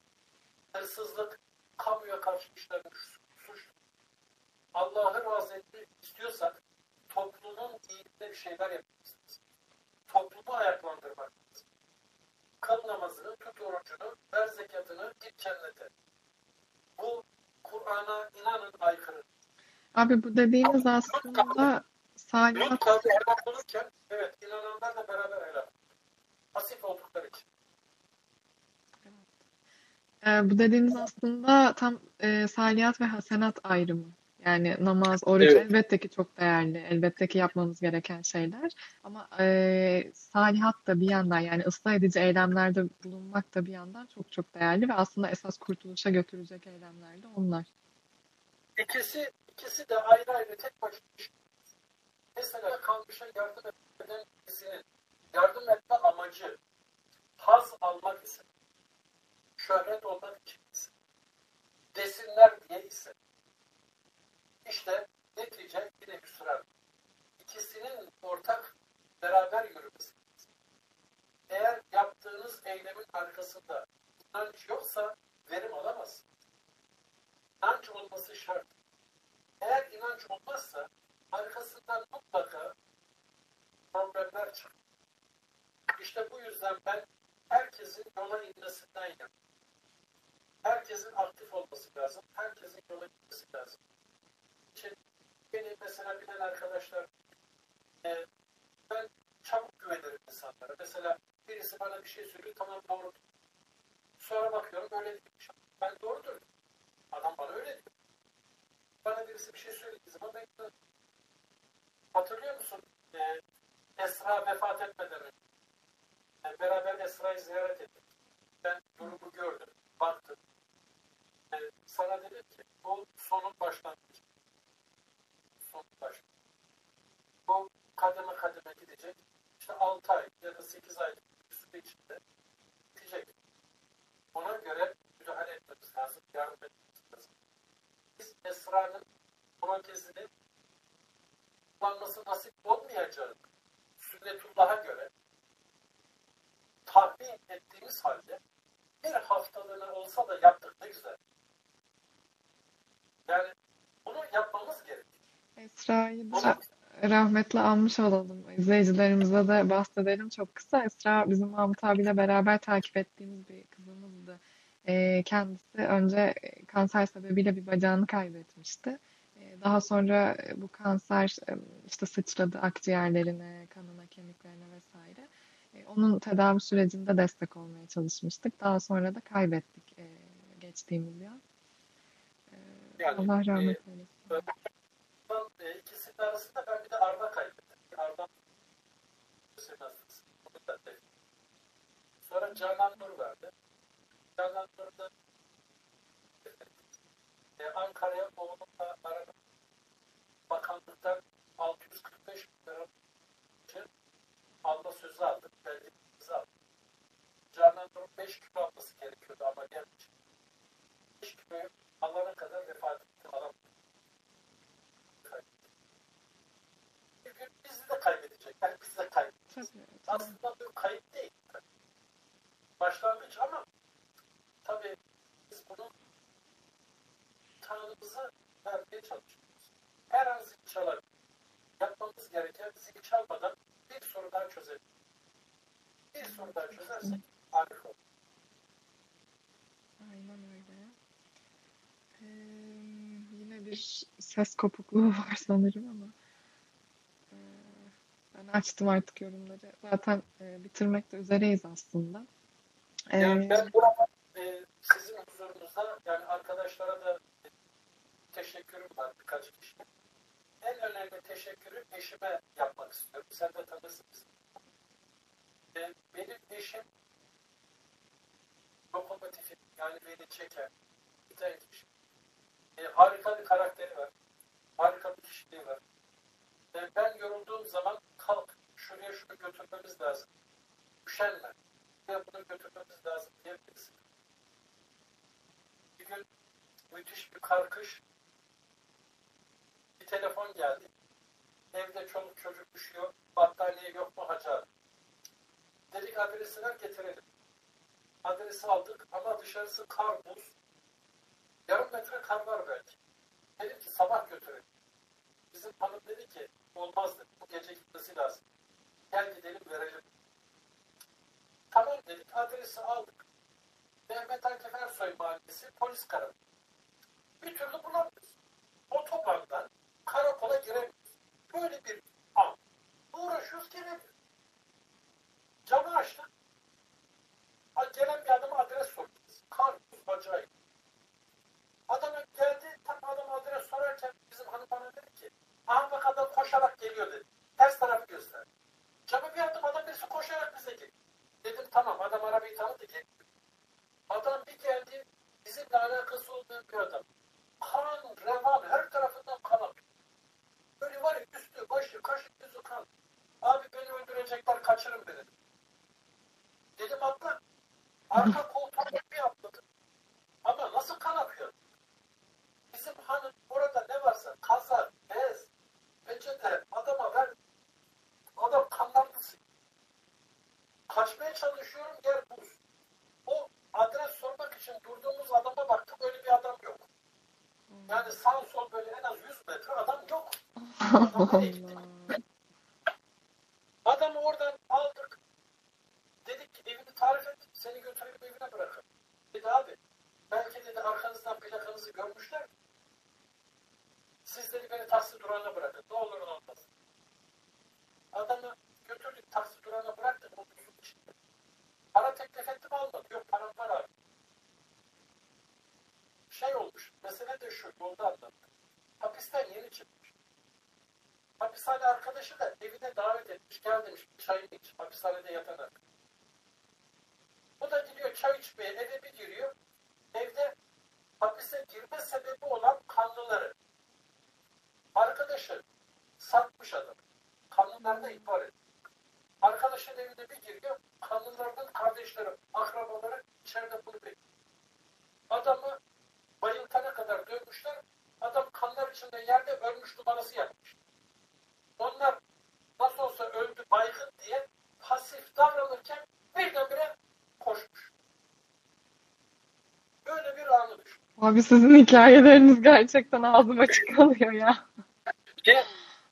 Hırsızlık kamuya karşı işlenmiş suçtur. Allah'ı razı istiyorsak toplumun iyiliğine bir şeyler yapmalıyız. Toplumu ayaklandırmak lazım. Kıl namazını, tut orucunu, ver zekatını, git cennete. Bu Kur'an'a inanın aykırı.
Abi bu dediğiniz aslında
Lut
salih
kavmi helak olurken, evet inananlar da beraber helak. Pasif oldukları için.
Ee, bu dediğiniz aslında tam e, saliyat ve hasenat ayrımı. Yani namaz, oruç
Evet.
elbette ki çok değerli. Elbette ki yapmamız gereken şeyler. Ama e, salihat da bir yandan yani ıslah edici eylemlerde bulunmak da bir yandan çok çok değerli ve aslında esas kurtuluşa götürecek eylemler de onlar.
İkisi, ikisi de ayrı ayrı tek başına. Mesela kalmışa yardım eden birisinin yardım etme amacı haz almak ise, şöhret olmak için ise, desinler diye ise, işte netice yine hüsran. İkisinin ortak beraber yürümesi. Eğer yaptığınız eylemin arkasında inanç yoksa verim alamazsınız. İnanç olması şart. Eğer inanç olmazsa arkasından mutlaka problemler çıkar. İşte bu yüzden ben herkesin yola inmesinden yanayım. Herkesin aktif olması bir şey söylüyor tamam doğru.
Rahmetle almış olalım. İzleyicilerimize de bahsedelim çok kısa. Esra bizim Mahmut abiyle beraber takip ettiğimiz bir kızımızdı. Ee, kendisi önce kanser sebebiyle bir bacağını kaybetmişti. Ee, daha sonra bu kanser e, işte sıçradı akciğerlerine, kanına, kemiklerine vesaire. Ee, onun tedavi sürecinde destek olmaya çalışmıştık. Daha sonra da kaybettik e, geçtiğimiz yaz. Ee,
Yani,
Allah rahmet
e,
eylesin.
Bundan, e, ikisinin arasında ben bir de Arda kaybettim. Arda Bunu da dedim. Sonra Canan Nur verdi. Canan Nur da e, Ankara'ya oğlumla beraber bakanlıktan 645 bin lira için alma sözü aldık. Belgemizi aldık. Canan Nur 5 kilo alması gerekiyordu ama gelmiş. 5 kiloyu alana kadar vefat etti. Alamadı. Bir gün bizi de kaybedecekler. Biz de kaybedeceğiz.
Tabii, tabii.
Aslında bu kayıp değil. Başlangıç ama tabii biz bunu tanrımıza vermeye çalışıyoruz. Her an zil çalar. Yapmamız gereken zil çalmadan bir soru daha çözelim. Bir soru daha çözersek harika olur.
Aynen öyle. Ee, yine bir ses kopukluğu var sanırım ama ben açtım artık yorumları. Zaten e, bitirmek de üzereyiz aslında.
Yani
Ee,
ben burada e, sizin huzurunuzda yani arkadaşlara da teşekkürüm var birkaç kişi. En önemli teşekkürü eşime yapmak istiyorum. Sen de tanırsınız. E, benim eşim lokomotifim yani beni çeken bir tane kişi. E, harika bir karakteri var. Harika bir kişiliği var. E, ben yorulduğum zaman kalk şuraya şunu götürmemiz lazım. Üşenme. Buraya bunu götürmemiz lazım diyebiliriz. Bir gün müthiş bir karkış bir telefon geldi. Evde çoluk çocuk düşüyor. Battaniye yok mu hacı abi? Dedik adresi ver getirelim. Adresi aldık ama dışarısı kar, buz. Yarım metre kar var belki. Dedim ki sabah götürelim. Bizim hanım dedi ki olmaz dedi. Bu gece gitmesi lazım. Gel gidelim verelim. Tamam dedik adresi aldık. Mehmet Akif Ersoy Mahallesi polis karakolü. Bir türlü bulamıyoruz. Otobandan karakola giremiyoruz. Böyle bir an. Uğraşıyoruz giremiyoruz. Camı açtık. Ha, Gelen bir adama adres sorduk. Kar, buz, acayip. Adama geldi, tam adam adres sorarken bizim hanım bana dedi ki aha bak adam koşarak geliyor dedi. Ters tarafı gösterdi. Camı bir attım adam birisi koşarak bize geliyor. Dedim tamam adam arabayı tanıdı geliyor. Adam bir geldi bizimle alakası olmayan bir adam. Kan, revan her tarafından kan akıyor. Böyle var ya üstü, başı, kaşı, yüzü kan. Abi beni öldürecekler kaçırın beni. Dedim atla. Arka koltuğa bir atladı. Ama nasıl kan akıyor? Bizim hanım orada ne varsa kazak, bez, peçete adama ver. Adam kanlarını sık. Kaçmaya çalışıyorum yer buz. O adres sormak için durduğumuz adama baktık öyle bir adam yok. Yani sağ sol böyle en az 100 metre adam yok. Adam nereye gitti? Adamı oradan aldık. Dedik ki evini tarif et. Seni götürelim evine bırakın. Dedi abi belki dedi arkanızdan plakanızı görmüşler. Siz dedi beni taksi durağına bırakın. Ne olur ne olmaz. Adamı götürdük taksi durağına bıraktık. O buzun içinde. Para teklif ettim almadı. Yok param var abi. Şey olmuş. Mesele de şu. Yolda anlattım. Hapisten yeni çıkmış. Hapishane arkadaşı da evine davet etmiş. Gel demiş çayını iç. Hapishanede yatan arkadaş. Bu da gidiyor çay içmeye eve bir giriyor. Evde hapise girme sebebi olan kanlıları. Arkadaşı satmış adam. Kanlılarına ihbar ediyor. Arkadaşın evine bir giriyor. Kanlılardan kardeşleri, akrabaları içeride bunu bekliyor. Adamı bayıltana kadar dövmüşler. Adam kanlar içinde yerde ölmüş numarası yapmış. Onlar nasıl olsa öldü baygın diye pasif davranırken birdenbire koşmuş. Böyle bir anı düşün.
Abi sizin hikayeleriniz gerçekten ağzım açık kalıyor ya.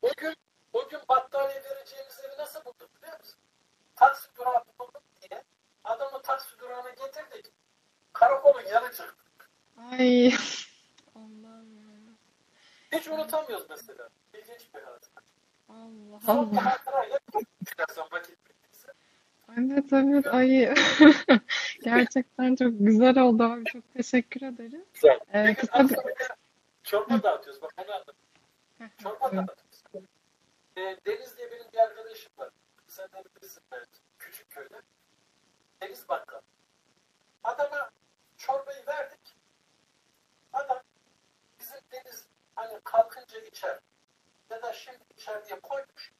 O gün, o gün battaniye vereceğimiz evi nasıl bulduk biliyor musun? Taksi durağı bulduk diye adamı taksi durağına getirdik. Karakolun yanı çıktı.
Ay. Allah'ım ya.
Hiç unutamıyoruz mesela. İlginç bir hatıra.
Allah Allah. Evet evet ay gerçekten çok güzel oldu abi çok teşekkür ederim.
Güzel.
Ee, kısa bir
çorba dağıtıyoruz. Bak onu anladım. Çorba dağıtıyoruz. Ee, Deniz diye benim bir arkadaşım var. Sen de bilirsin belki. Küçük köyde. Deniz Bakkal. Adama çorbayı verdik. Adam bizim Deniz hani kalkınca içer ya da şimdi içer diye koymuş.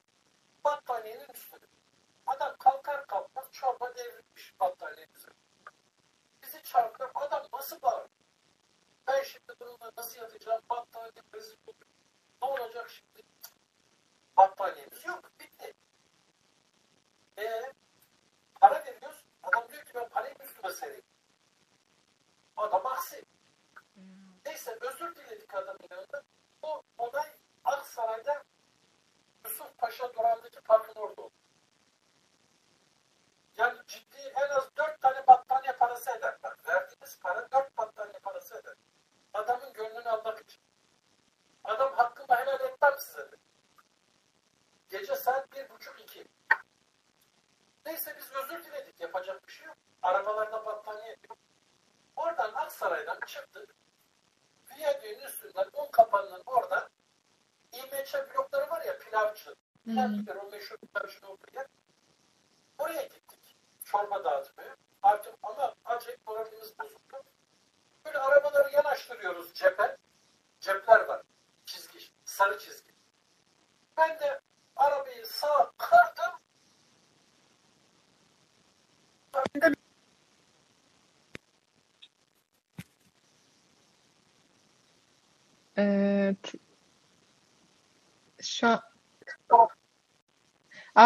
Battaniyenin üstüne. Adam kalkar kalkmaz çorba devrilmiş battaniyenin üzerine. Bizi çarpıyor. Adam nasıl bağırıyor? Ben şimdi bununla nasıl yatacağım? Battaniye rezil olur. Ne olacak şimdi? Battaniyemiz yok. Bitti. Eee para veriyoruz. Adam diyor ki ben parayı üstüme sereyim. Adam aksi. Neyse özür diledik adamın yanında. Bu olay Aksaray'da Yusuf Paşa durağındaki parkın orada oldu. Yani ciddi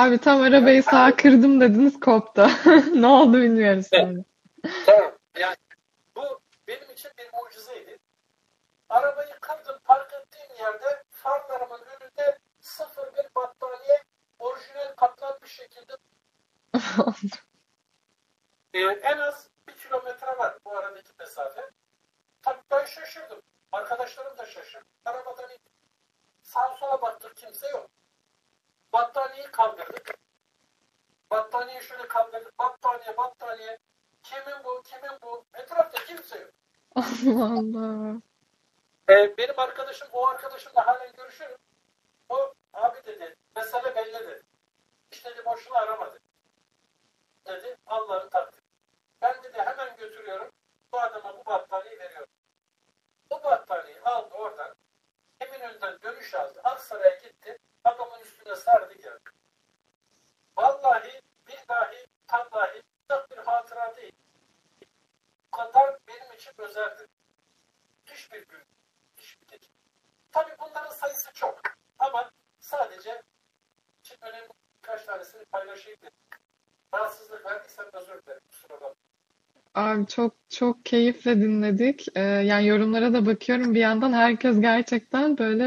Abi tam arabayı sağa kırdım dediniz koptu. ne oldu bilmiyoruz.
Yani.
keyifle dinledik. Ee, yani yorumlara da bakıyorum bir yandan herkes gerçekten böyle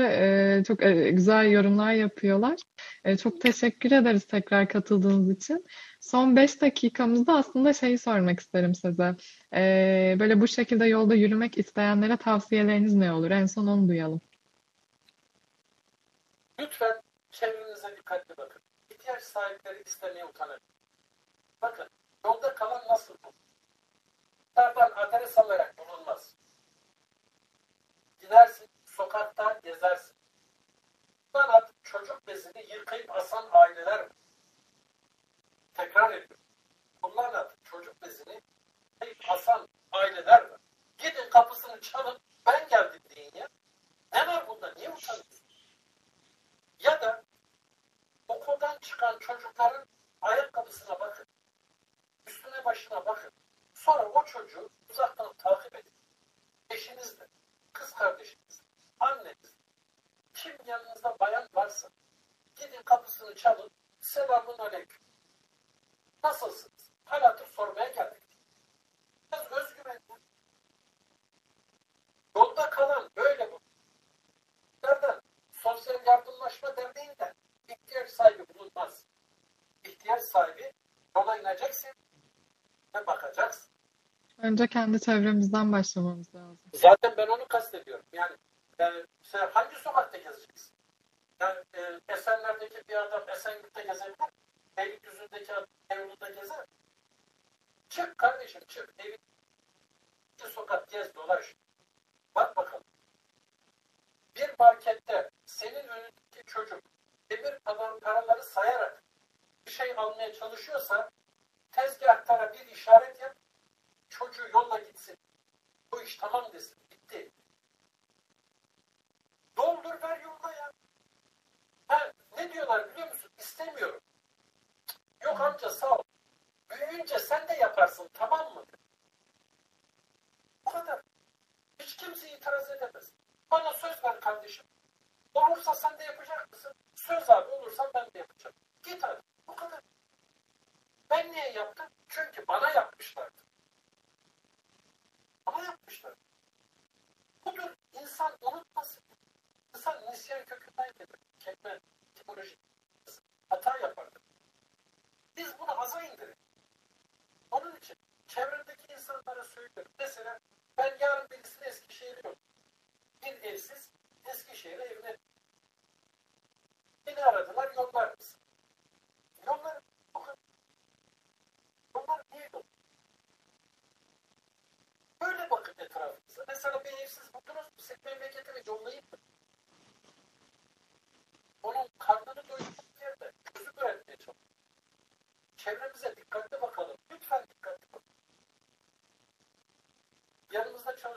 e, çok e, güzel yorumlar yapıyorlar. E, çok teşekkür ederiz tekrar katıldığınız için. Son 5 dakikamızda aslında şeyi sormak isterim size. E, böyle bu şekilde yolda yürümek isteyenlere tavsiyeleriniz ne olur? En son onu duyalım. önce kendi çevremizden başlamamız lazım.
Zaten ben onu kastediyorum. Yani e, sen hangi sokakta gezeceksin? Yani e, Esenler'deki bir adam Esenyurt'ta gezebilir. Beylikdüzü'ndeki adam Beyoğlu'nda gezer. Çık kardeşim çık. Evin sokak gez dolaş.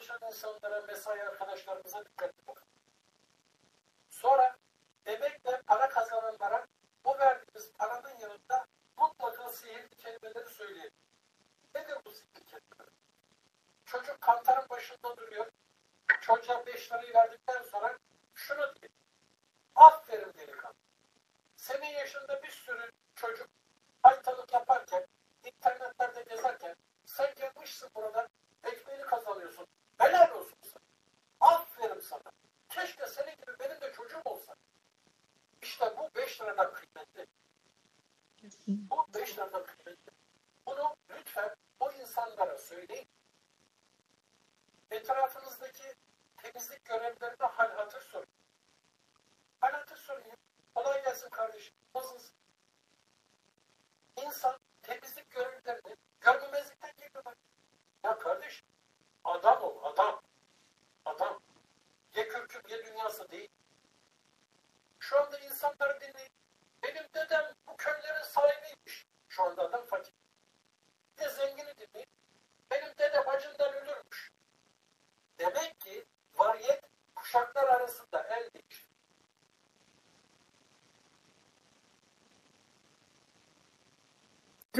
çalışan insanlara, mesai arkadaşlarımıza dikkat edin.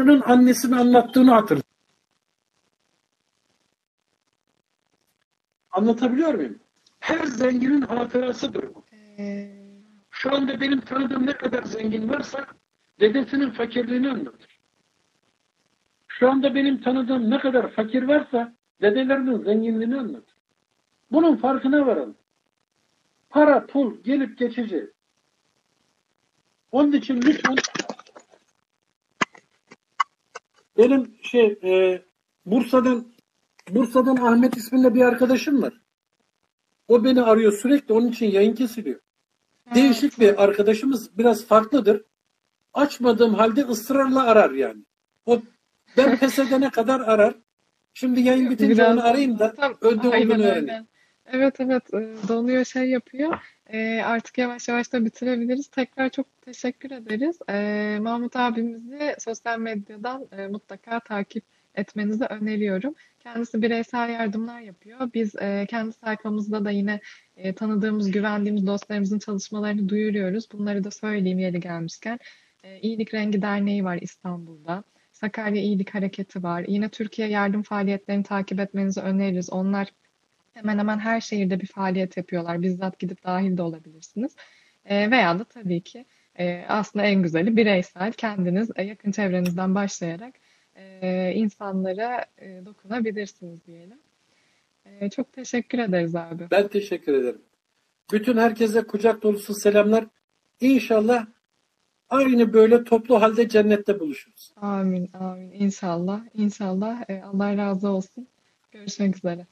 Çocuğun annesinin anlattığını hatırlıyorum. Anlatabiliyor muyum? Her zenginin hatırasıdır bu. Şu anda benim tanıdığım ne kadar zengin varsa dedesinin fakirliğini anlatır. Şu anda benim tanıdığım ne kadar fakir varsa dedelerinin zenginliğini anlatır. Bunun farkına varın. Para, pul gelip geçici. Onun için lütfen benim şey e, Bursa'dan Bursa'dan Ahmet isminde bir arkadaşım var. O beni arıyor sürekli onun için yayın kesiliyor. Değişik bir arkadaşımız biraz farklıdır. Açmadığım halde ısrarla arar yani. O ben pes edene kadar arar. Şimdi yayın bitince
Biraz
onu arayayım da
Tam-
olduğunu
öyle.
öğreneyim.
Evet evet e, donuyor şey yapıyor. E, artık yavaş yavaş da bitirebiliriz. Tekrar çok teşekkür ederiz. E, Mahmut abimizi sosyal medyadan e, mutlaka takip etmenizi öneriyorum. Kendisi bireysel yardımlar yapıyor. Biz e, kendi sayfamızda da yine e, tanıdığımız, güvendiğimiz dostlarımızın çalışmalarını duyuruyoruz. Bunları da söyleyeyim yeri gelmişken. E, İyilik Rengi Derneği var İstanbul'da. Sakarya İyilik Hareketi var. Yine Türkiye yardım faaliyetlerini takip etmenizi öneririz. Onlar Hemen hemen her şehirde bir faaliyet yapıyorlar. Bizzat gidip dahil de olabilirsiniz. E, veya da tabii ki e, aslında en güzeli bireysel kendiniz e, yakın çevrenizden başlayarak e, insanlara e, dokunabilirsiniz diyelim. E, çok teşekkür ederiz abi.
Ben teşekkür ederim. Bütün herkese kucak dolusu selamlar. İnşallah aynı böyle toplu halde cennette buluşuruz.
Amin, amin. İnşallah, inşallah. E, Allah razı olsun. Görüşmek üzere.